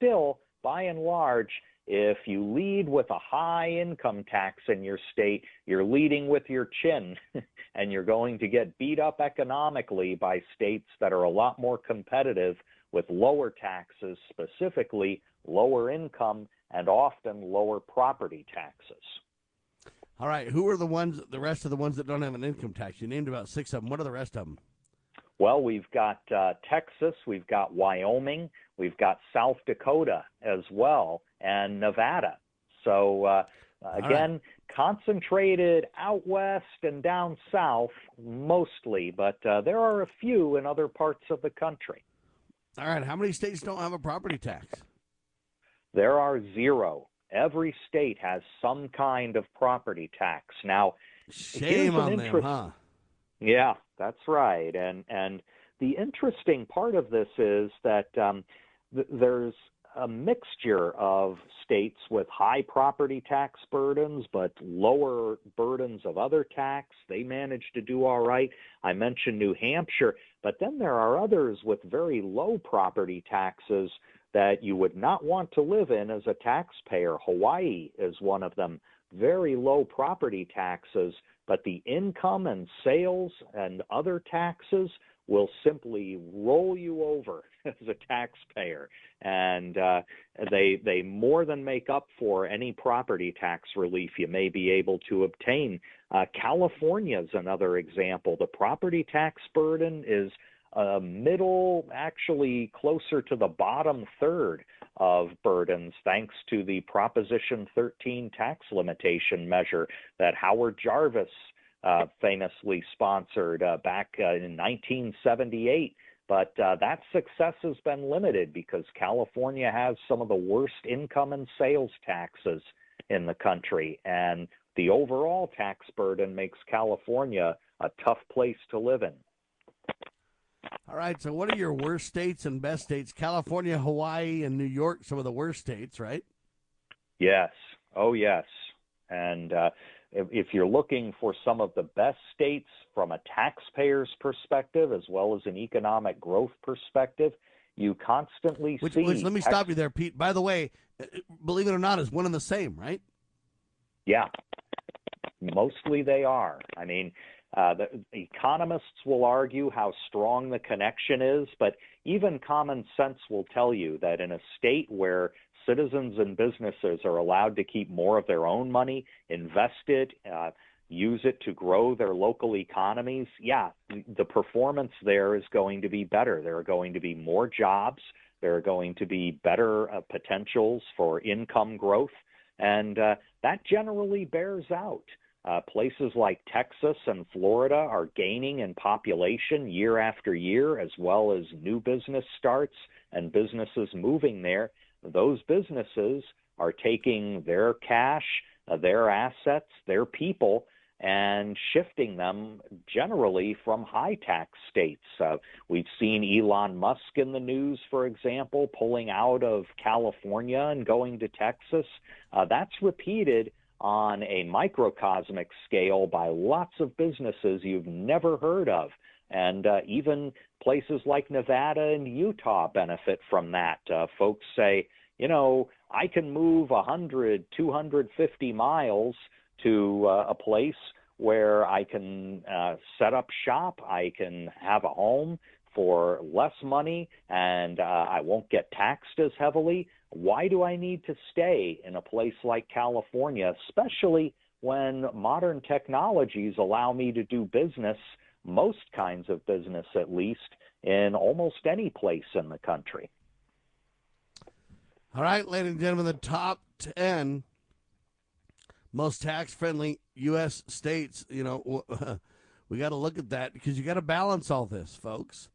S12: still, by and large, if you lead with a high income tax in your state, you're leading with your chin, *laughs* and you're going to get beat up economically by states that are a lot more competitive with lower taxes, specifically lower income and often lower property taxes.
S1: All right, who are the ones, the rest of the ones that don't have an income tax? You named about six of them. What are the rest of them?
S12: Well, we've got uh, Texas, we've got Wyoming, we've got South Dakota as well, and Nevada. So, uh, again, right. concentrated out west and down south mostly, but uh, there are a few in other parts of the country.
S1: All right, how many states don't have a property tax?
S12: There are zero. Every state has some kind of property tax. Now,
S1: shame on them, huh?
S12: Yeah, that's right. And and the interesting part of this is that um, th- there's a mixture of states with high property tax burdens but lower burdens of other tax. They manage to do all right. I mentioned New Hampshire, but then there are others with very low property taxes that you would not want to live in as a taxpayer. Hawaii is one of them. Very low property taxes, but the income and sales and other taxes will simply roll you over *laughs* as a taxpayer, and uh, they they more than make up for any property tax relief you may be able to obtain. Uh, California is another example. The property tax burden is uh, middle, actually closer to the bottom third of burdens, thanks to the Proposition 13 tax limitation measure that Howard Jarvis uh, famously sponsored uh, back uh, in 1978. But uh, that success has been limited because California has some of the worst income and sales taxes in the country. And the overall tax burden makes California a tough place to live in.
S1: All right. So, what are your worst states and best states? California, Hawaii, and New York, some of the worst states, right?
S12: Yes. Oh, yes. And uh, if, if you're looking for some of the best states from a taxpayer's perspective as well as an economic growth perspective, you constantly
S1: which,
S12: see.
S1: Which, let me stop you there, Pete. By the way, uh, believe it or not, is one and the same, right?
S12: Yeah, mostly they are. I mean, uh, the, economists will argue how strong the connection is, but even common sense will tell you that in a state where citizens and businesses are allowed to keep more of their own money, invest it, uh, use it to grow their local economies, yeah, the performance there is going to be better. There are going to be more jobs. There are going to be better uh, potentials for income growth. And uh, that generally bears out. Uh, places like Texas and Florida are gaining in population year after year, as well as new business starts and businesses moving there. Those businesses are taking their cash, uh, their assets, their people, and shifting them generally from high tax states. Uh, we've seen Elon Musk in the news, for example, pulling out of California and going to Texas. Uh, that's repeated on a microcosmic scale by lots of businesses you've never heard of. And uh, even places like Nevada and Utah benefit from that. Uh, folks say, you know, I can move 100, 250 miles to uh, a place where I can uh, set up shop, I can have a home for less money, and uh, I won't get taxed as heavily. Why do I need to stay in a place like California, especially when modern technologies allow me to do business, most kinds of business at least, in almost any place in the country?
S1: All right, ladies and gentlemen, the top 10 most tax friendly U.S. states, you know, *laughs* we got to look at that because you got to balance all this, folks.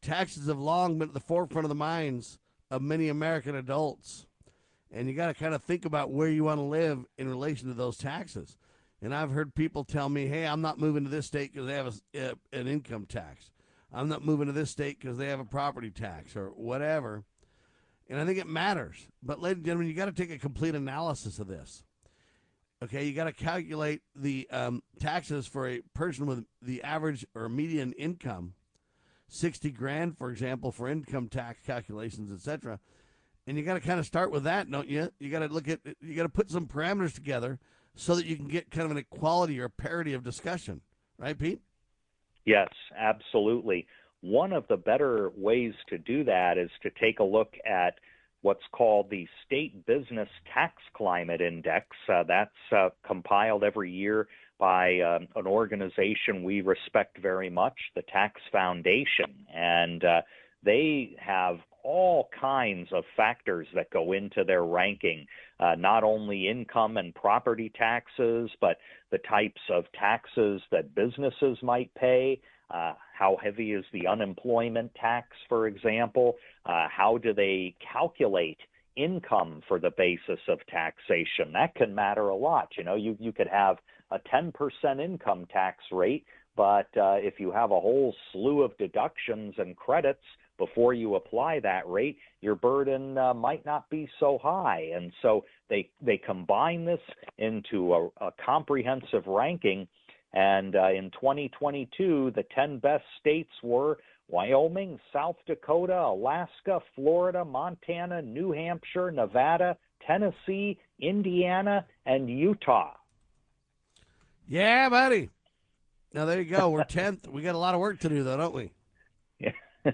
S1: Taxes have long been at the forefront of the minds of many American adults. And you got to kind of think about where you want to live in relation to those taxes. And I've heard people tell me, hey, I'm not moving to this state because they have a, uh, an income tax. I'm not moving to this state because they have a property tax or whatever. And I think it matters. But, ladies and gentlemen, you got to take a complete analysis of this. Okay, you got to calculate the um, taxes for a person with the average or median income 60 grand, for example, for income tax calculations, etc. And you got to kind of start with that, don't you? You got to look at, you got to put some parameters together so that you can get kind of an equality or parity of discussion, right, Pete?
S12: Yes, absolutely. One of the better ways to do that is to take a look at what's called the State Business Tax Climate Index. Uh, that's uh, compiled every year by um, an organization we respect very much, the Tax Foundation. And uh, they have all kinds of factors that go into their ranking, uh, not only income and property taxes, but the types of taxes that businesses might pay. Uh, how heavy is the unemployment tax, for example? Uh, how do they calculate income for the basis of taxation? That can matter a lot. You know, you, you could have a 10% income tax rate, but uh, if you have a whole slew of deductions and credits before you apply that rate, your burden uh, might not be so high. And so they they combine this into a, a comprehensive ranking. And uh, in 2022, the 10 best states were Wyoming, South Dakota, Alaska, Florida, Montana, New Hampshire, Nevada, Tennessee, Indiana, and Utah.
S1: Yeah, buddy. Now there you go. We're tenth. we got a lot of work to do, though, don't we?
S12: Yeah. *laughs*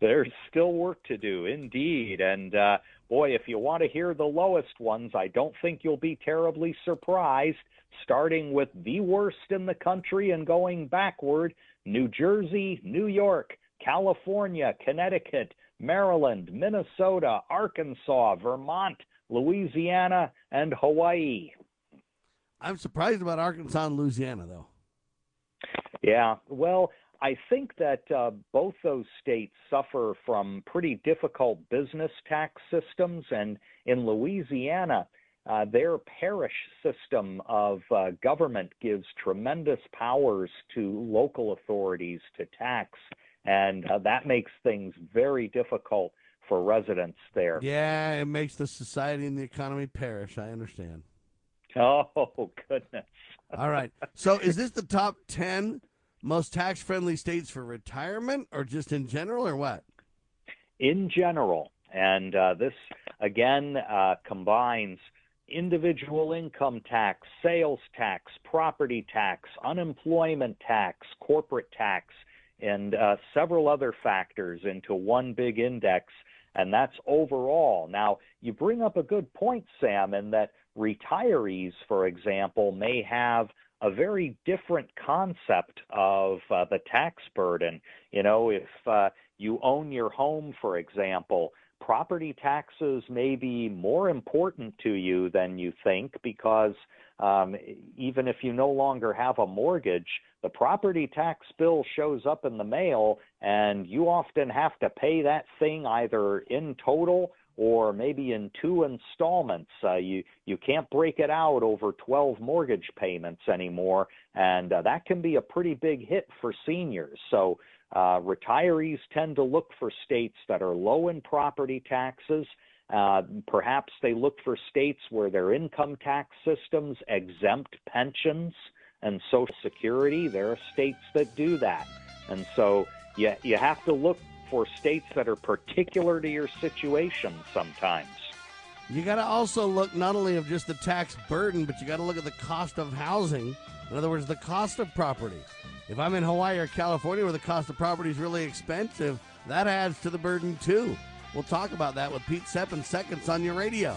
S12: There's still work to do, indeed. And uh, boy, if you want to hear the lowest ones, I don't think you'll be terribly surprised. Starting with the worst in the country and going backward New Jersey, New York, California, Connecticut, Maryland, Minnesota, Arkansas, Vermont, Louisiana, and Hawaii.
S1: I'm surprised about Arkansas and Louisiana, though.
S12: Yeah, well, I think that uh, both those states suffer from pretty difficult business tax systems, and in Louisiana, uh, their parish system of uh, government gives tremendous powers to local authorities to tax, and uh, that makes things very difficult for residents there.
S1: Yeah, it makes the society and the economy perish. I understand. *laughs*
S12: Oh, goodness.
S1: All right. So is this the top 10 most tax friendly states for retirement or just in general or what?
S12: In general. And uh, this, again, uh, combines individual income tax, sales tax, property tax, unemployment tax, corporate tax, and uh, several other factors into one big index. And that's overall. Now, you bring up a good point, Sam, in that retirees, for example, may have a very different concept of uh, the tax burden. You know, if uh, you own your home, for example, property taxes may be more important to you than you think because um, even if you no longer have a mortgage, the property tax bill shows up in the mail and you often have to pay that thing either in total or maybe in two installments. Uh, you you can't break it out over 12 mortgage payments anymore, and uh, that can be a pretty big hit for seniors. So uh, retirees tend to look for states that are low in property taxes. Uh, perhaps they look for states where their income tax systems exempt pensions and Social Security. There are states that do that, and so you you have to look for states that are particular to your situation sometimes.
S1: You got to also look not only of just the tax burden, but you got to look at the cost of housing. In other words, the cost of property. If I'm in Hawaii or California where the cost of property is really expensive, that adds to the burden too. We'll talk about that with Pete Sepp in seconds on your radio.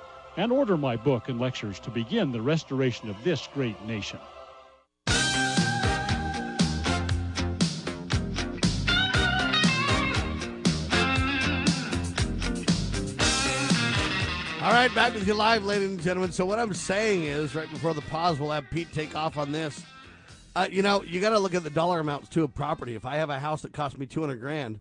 S27: and order my book and lectures to begin the restoration of this great nation.
S1: All right, back with you live, ladies and gentlemen. So what I'm saying is, right before the pause, we'll have Pete take off on this. Uh, you know, you got to look at the dollar amounts to a property. If I have a house that costs me 200 grand,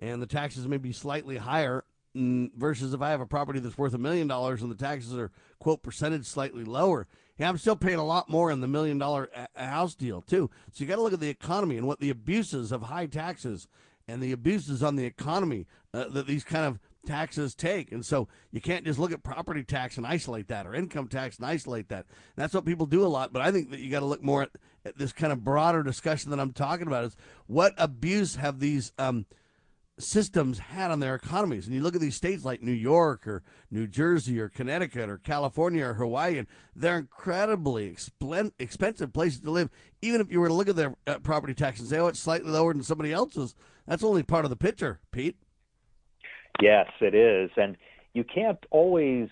S1: and the taxes may be slightly higher, versus if I have a property that's worth a million dollars and the taxes are quote percentage slightly lower, yeah, I'm still paying a lot more in the million dollar a- house deal too. So you got to look at the economy and what the abuses of high taxes and the abuses on the economy uh, that these kind of taxes take. And so you can't just look at property tax and isolate that or income tax and isolate that. That's what people do a lot. But I think that you got to look more at, at, this kind of broader discussion that I'm talking about is what abuse have these um, systems had on their economies. And you look at these states like New York or New Jersey or Connecticut or California or Hawaii, and they're incredibly expl- expensive places to live. Even if you were to look at their uh, property tax and say, oh, it's slightly lower than somebody else's, that's only part of the picture, Pete.
S12: Yes, it is. And you can't always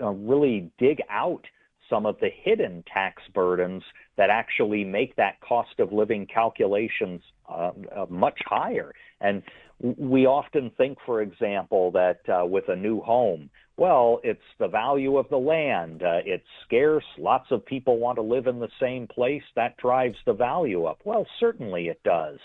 S12: uh, really dig out some of the hidden tax burdens that actually make that cost of living calculations uh, uh, much higher. And we often think, for example, that uh, with a new home, well, it's the value of the land. Uh, it's scarce. Lots of people want to live in the same place. That drives the value up. Well, certainly it does.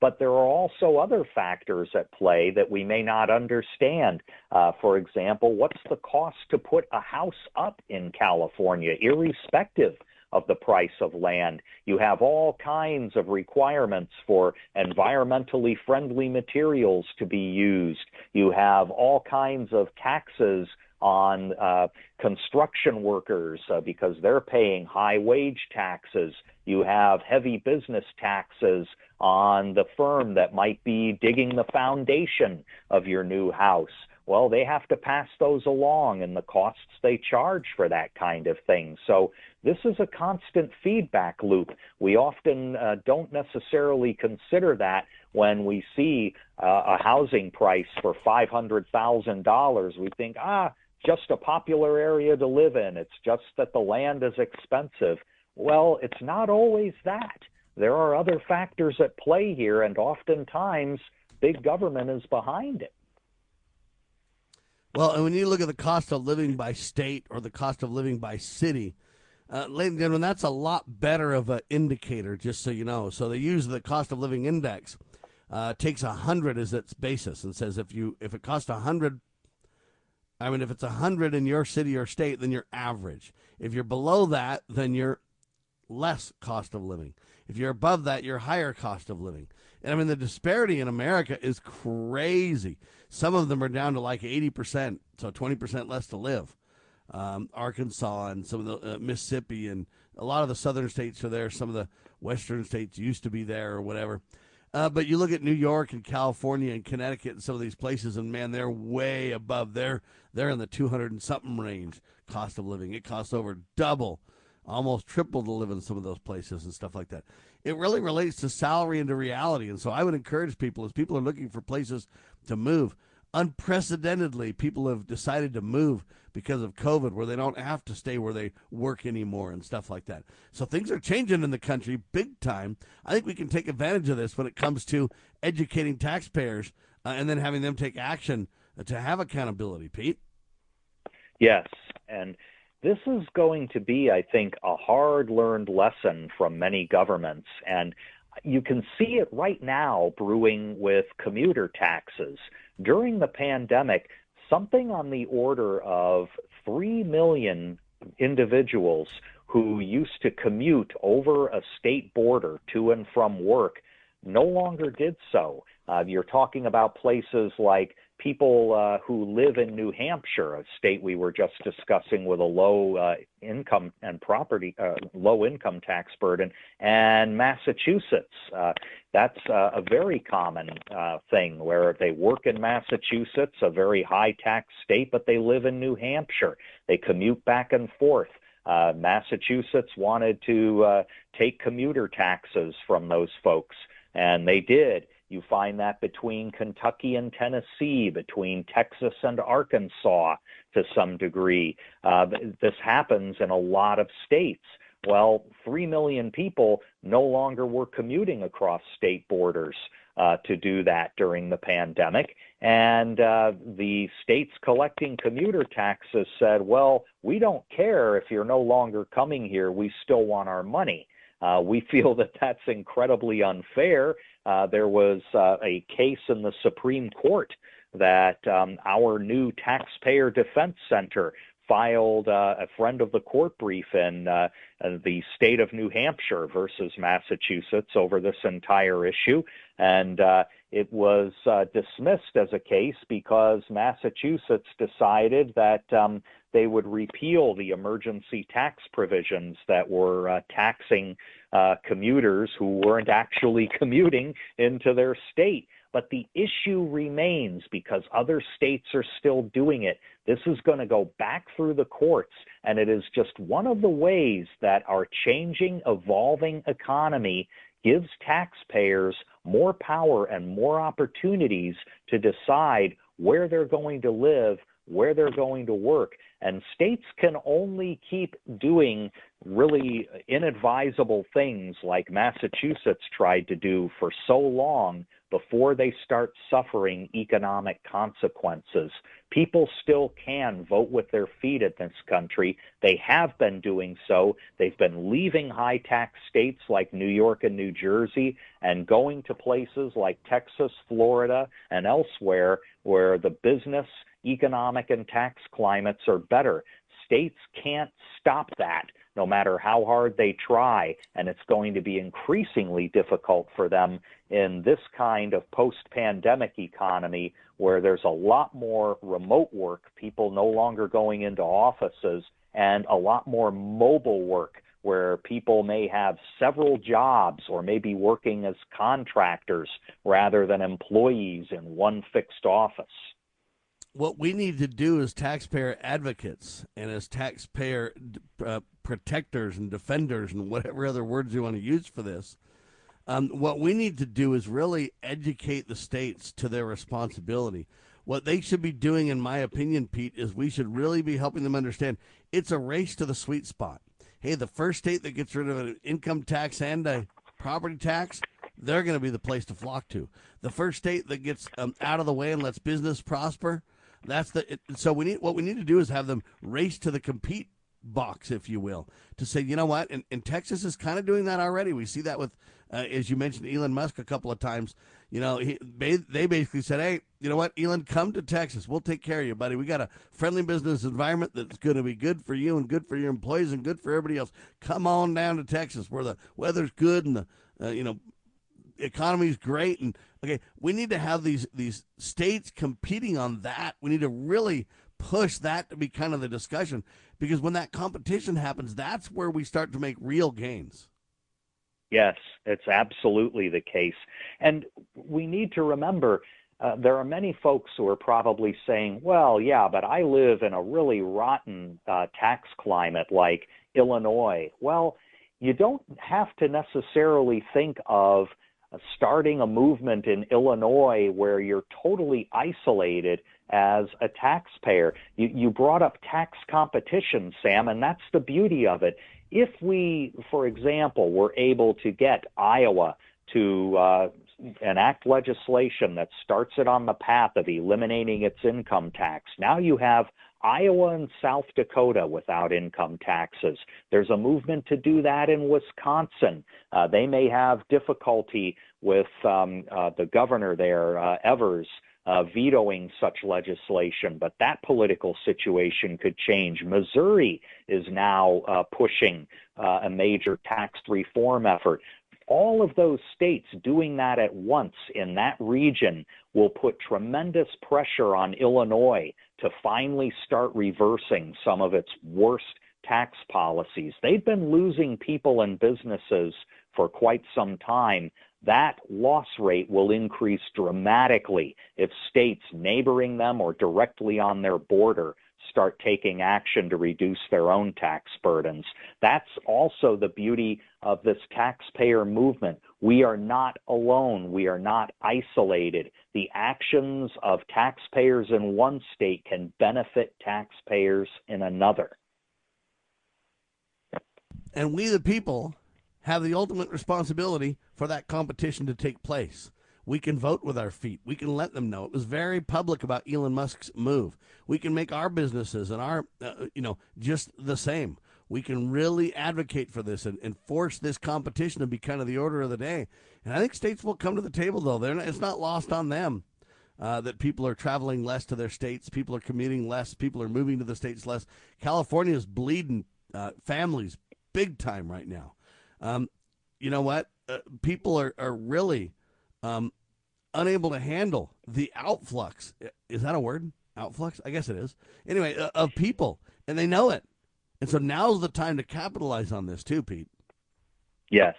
S12: But there are also other factors at play that we may not understand. Uh, for example, what's the cost to put a house up in California, irrespective of the price of land. You have all kinds of requirements for environmentally friendly materials to be used. You have all kinds of taxes on uh, construction workers uh, because they're paying high wage taxes. You have heavy business taxes on the firm that might be digging the foundation of your new house. Well, they have to pass those along and the costs they charge for that kind of thing. So this is a constant feedback loop. We often uh, don't necessarily consider that when we see uh, a housing price for $500,000. We think, ah, just a popular area to live in. It's just that the land is expensive. Well, it's not always that. There are other factors at play here, and oftentimes big government is behind it.
S1: Well, and when you look at the cost of living by state or the cost of living by city, uh, ladies and gentlemen, that's a lot better of an indicator, just so you know. So they use the cost of living index, uh, takes a hundred as its basis, and says if you if it costs a hundred I mean, if it's 100 in your city or state, then you're average. If you're below that, then you're less cost of living. If you're above that, you're higher cost of living. And I mean, the disparity in America is crazy. Some of them are down to like 80%, so 20% less to live. Um, Arkansas and some of the uh, Mississippi and a lot of the southern states are there. Some of the western states used to be there or whatever. Uh, but you look at New York and California and Connecticut and some of these places, and man, they're way above. They're they're in the two hundred and something range cost of living. It costs over double, almost triple to live in some of those places and stuff like that. It really relates to salary and to reality. And so I would encourage people as people are looking for places to move unprecedentedly people have decided to move because of COVID where they don't have to stay where they work anymore and stuff like that. So things are changing in the country big time. I think we can take advantage of this when it comes to educating taxpayers uh, and then having them take action to have accountability, Pete.
S12: Yes, and this is going to be I think a hard learned lesson from many governments and you can see it right now brewing with commuter taxes during the pandemic, something on the order of 3 million individuals who used to commute over a state border to and from work no longer did so. Uh, you're talking about places like people uh, who live in New Hampshire, a state we were just discussing with a low uh, income and property, uh, low income tax burden, and Massachusetts. Uh, that's uh, a very common uh, thing where they work in Massachusetts, a very high tax state, but they live in New Hampshire. They commute back and forth. Massachusetts wanted to take commuter taxes from those folks, and they did. You find that between Kentucky and Tennessee, between Texas and Arkansas to some degree. Uh, this happens in a lot of states. Well, 3 million people no longer were commuting across state borders uh, to do that during the pandemic. And uh, the states collecting commuter taxes said, well, we don't care if you're no longer coming here, we still want our money. Uh, we *laughs* feel that that's incredibly unfair uh, there was uh, a case in the Supreme Court that um, our new Taxpayer Defense Center filed uh, a friend of the court brief in uh, the state of New Hampshire versus Massachusetts over this entire issue. And uh, it was uh, dismissed as a case because Massachusetts decided that um, they would repeal the emergency tax provisions that were uh, taxing uh, commuters who weren't actually *laughs* commuting into their state. But the issue remains because other states are still doing it. This is going to go back through the courts, and it is just one of the ways that our changing, evolving economy gives taxpayers more power and more opportunities to decide where they're going to live, where they're going to work. And states can only keep doing really inadvisable things like Massachusetts tried to do for so long before they start suffering economic consequences. People still can vote with their feet in this country. They have been doing so. They've been leaving high tax states like New York and New Jersey and going to places like Texas, Florida, and elsewhere where the business, economic, and tax climates are better. States can't stop that no matter how hard they try, and it's going to be increasingly difficult for them in this kind of post pandemic economy where there's a lot more remote work, people no longer going into offices, and a lot more mobile work where people may have several jobs or maybe working as contractors rather than employees in one fixed office
S1: what we need to do as taxpayer advocates and as taxpayer uh, protectors and defenders and whatever other words you want to use for this, um, what we need to do is really educate the states to their responsibility. What they should be doing, in my opinion, Pete, is we should really be helping them understand it's a race to the sweet spot. Hey, the first state that gets rid of an income tax and a property tax, they're going to be the place to flock to. The first state that gets um, out of the way and lets business prosper, that's the it, so we need what we need to do is have them race to the compete box, if you will, to say, you know what, and, and Texas is kind of doing that already. We see that with, uh, as you mentioned, Elon Musk a couple of times. You know, he, they basically said, hey, you know what, Elon, come to Texas. We'll take care of you, buddy. We got a friendly business environment that's going to be good for you and good for your employees and good for everybody else. Come on down to Texas where the weather's good and the, uh, you know, economy's great and okay we need to have these these states competing on that. We need to really push that to be kind of the discussion because when that competition happens that's where we start to make real gains.
S12: Yes it's absolutely the case. And we need to remember uh, there are many folks who are probably saying, well, yeah, but I live in a really rotten uh, tax climate like Illinois. Well, you don't have to necessarily think of starting a movement in Illinois where you're totally isolated as a taxpayer. You, you brought up tax competition, Sam, and that's the beauty of it. If we, for example, were able to get Iowa to uh, enact legislation that starts it on the path of eliminating its income tax, now you have Iowa and South Dakota without income taxes. There's a movement to do that in Wisconsin. Uh, they may have difficulty with um, uh, the governor there, uh, Evers, uh, vetoing such legislation, but that political situation could change. Missouri is now uh, pushing uh, a major tax reform effort. All of those states doing that at once in that region will put tremendous pressure on Illinois to finally start reversing some of its worst tax policies. They've been losing people and businesses for quite some time that loss rate will increase dramatically if states neighboring them or directly on their border start taking action to reduce their own tax burdens. That's also the beauty of this taxpayer movement. We are not alone. We are not isolated. The actions of taxpayers in one state can benefit taxpayers in another.
S1: And we, the people, have the ultimate responsibility for that competition to take place. We can vote with our feet. We can let them know. It was very public about Elon Musk's move. We can make our businesses and our, uh, you know, just the same. We can really advocate for this and, and force this competition to be kind of the order of the day. And I think states will come to the table, though. Not, it's not lost on them uh, that people are traveling less to their states, people are commuting less, people are moving to the states less. California is bleeding uh, families big time right now. Um, you know what? Uh, people are, are really um, unable to handle the outflux. Is that a word? Outflux? I guess it is. Anyway, uh, of people, and they know it. And so now's the time to capitalize on this too, Pete.
S12: Yes,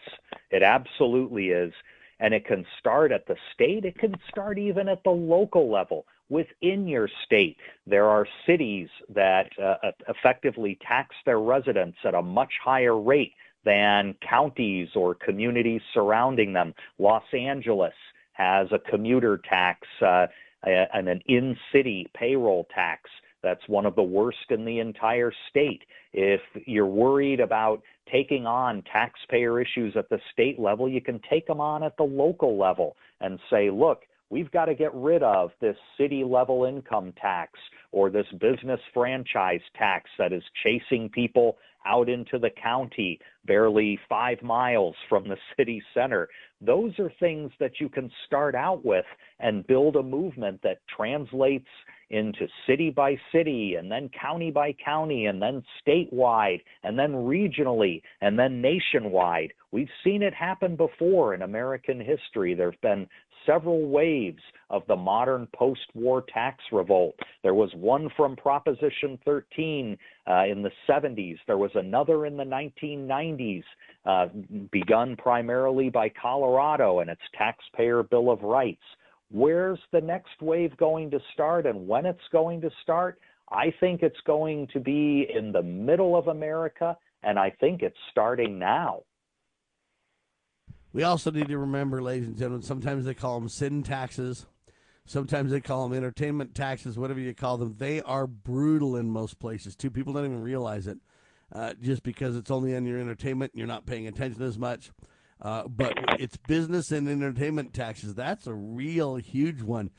S12: it absolutely is. And it can start at the state, it can start even at the local level. Within your state, there are cities that uh, effectively tax their residents at a much higher rate than counties or communities surrounding them. Los Angeles has a commuter tax uh, and an in city payroll tax that's one of the worst in the entire state. If you're worried about taking on taxpayer issues at the state level, you can take them on at the local level and say, look, we've got to get rid of this city level income tax or this business franchise tax that is chasing people out into the county, barely five miles from the city center. Those are things that you can start out with and build a movement that translates into city by city and then county by county and then statewide and then regionally and then nationwide. We've seen it happen before in American history. There have been several waves of the modern post war tax revolt. There was one from Proposition 13 uh, in the 70s, there was another in the 1990s, uh, begun primarily by Colorado and its Taxpayer Bill of Rights. Where's the next wave going to start and when it's going to start? I think it's going to be in the middle of America, and I think it's starting now.
S1: We also need to remember, ladies and gentlemen, sometimes they call them sin taxes. Sometimes they call them entertainment taxes, whatever you call them. They are brutal in most places, too. People don't even realize it uh, just because it's only on your entertainment and you're not paying attention as much. Uh, but it's business and entertainment taxes. That's a real huge one.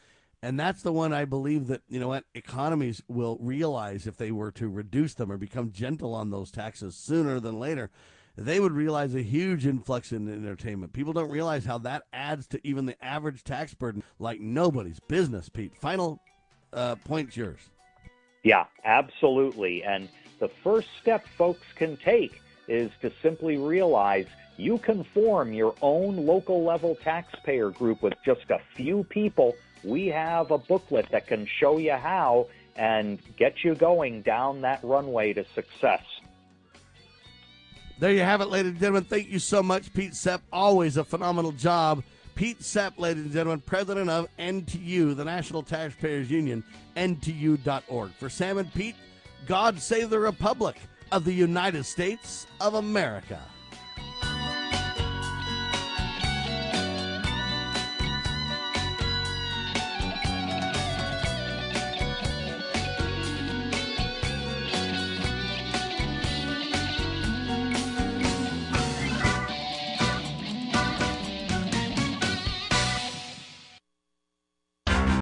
S1: And that's the one I believe that, you know what, economies will realize if they were to reduce them or become gentle on those taxes sooner than later they would realize a huge influx in entertainment. People don't realize how that adds to even the average tax burden like nobody's business, Pete. Final uh, point yours.
S12: Yeah, absolutely. And the first step folks can take is to simply realize you can form your own local level taxpayer group with just a few people. We have a booklet that can show you how and get you going down that runway to success.
S1: There you have it, ladies and gentlemen. Thank you so much, Pete Sepp. Always a phenomenal job. Pete Sepp, ladies and gentlemen, president of NTU, the National Taxpayers Union, NTU.org. For Sam and Pete, God save the Republic of the United States of America.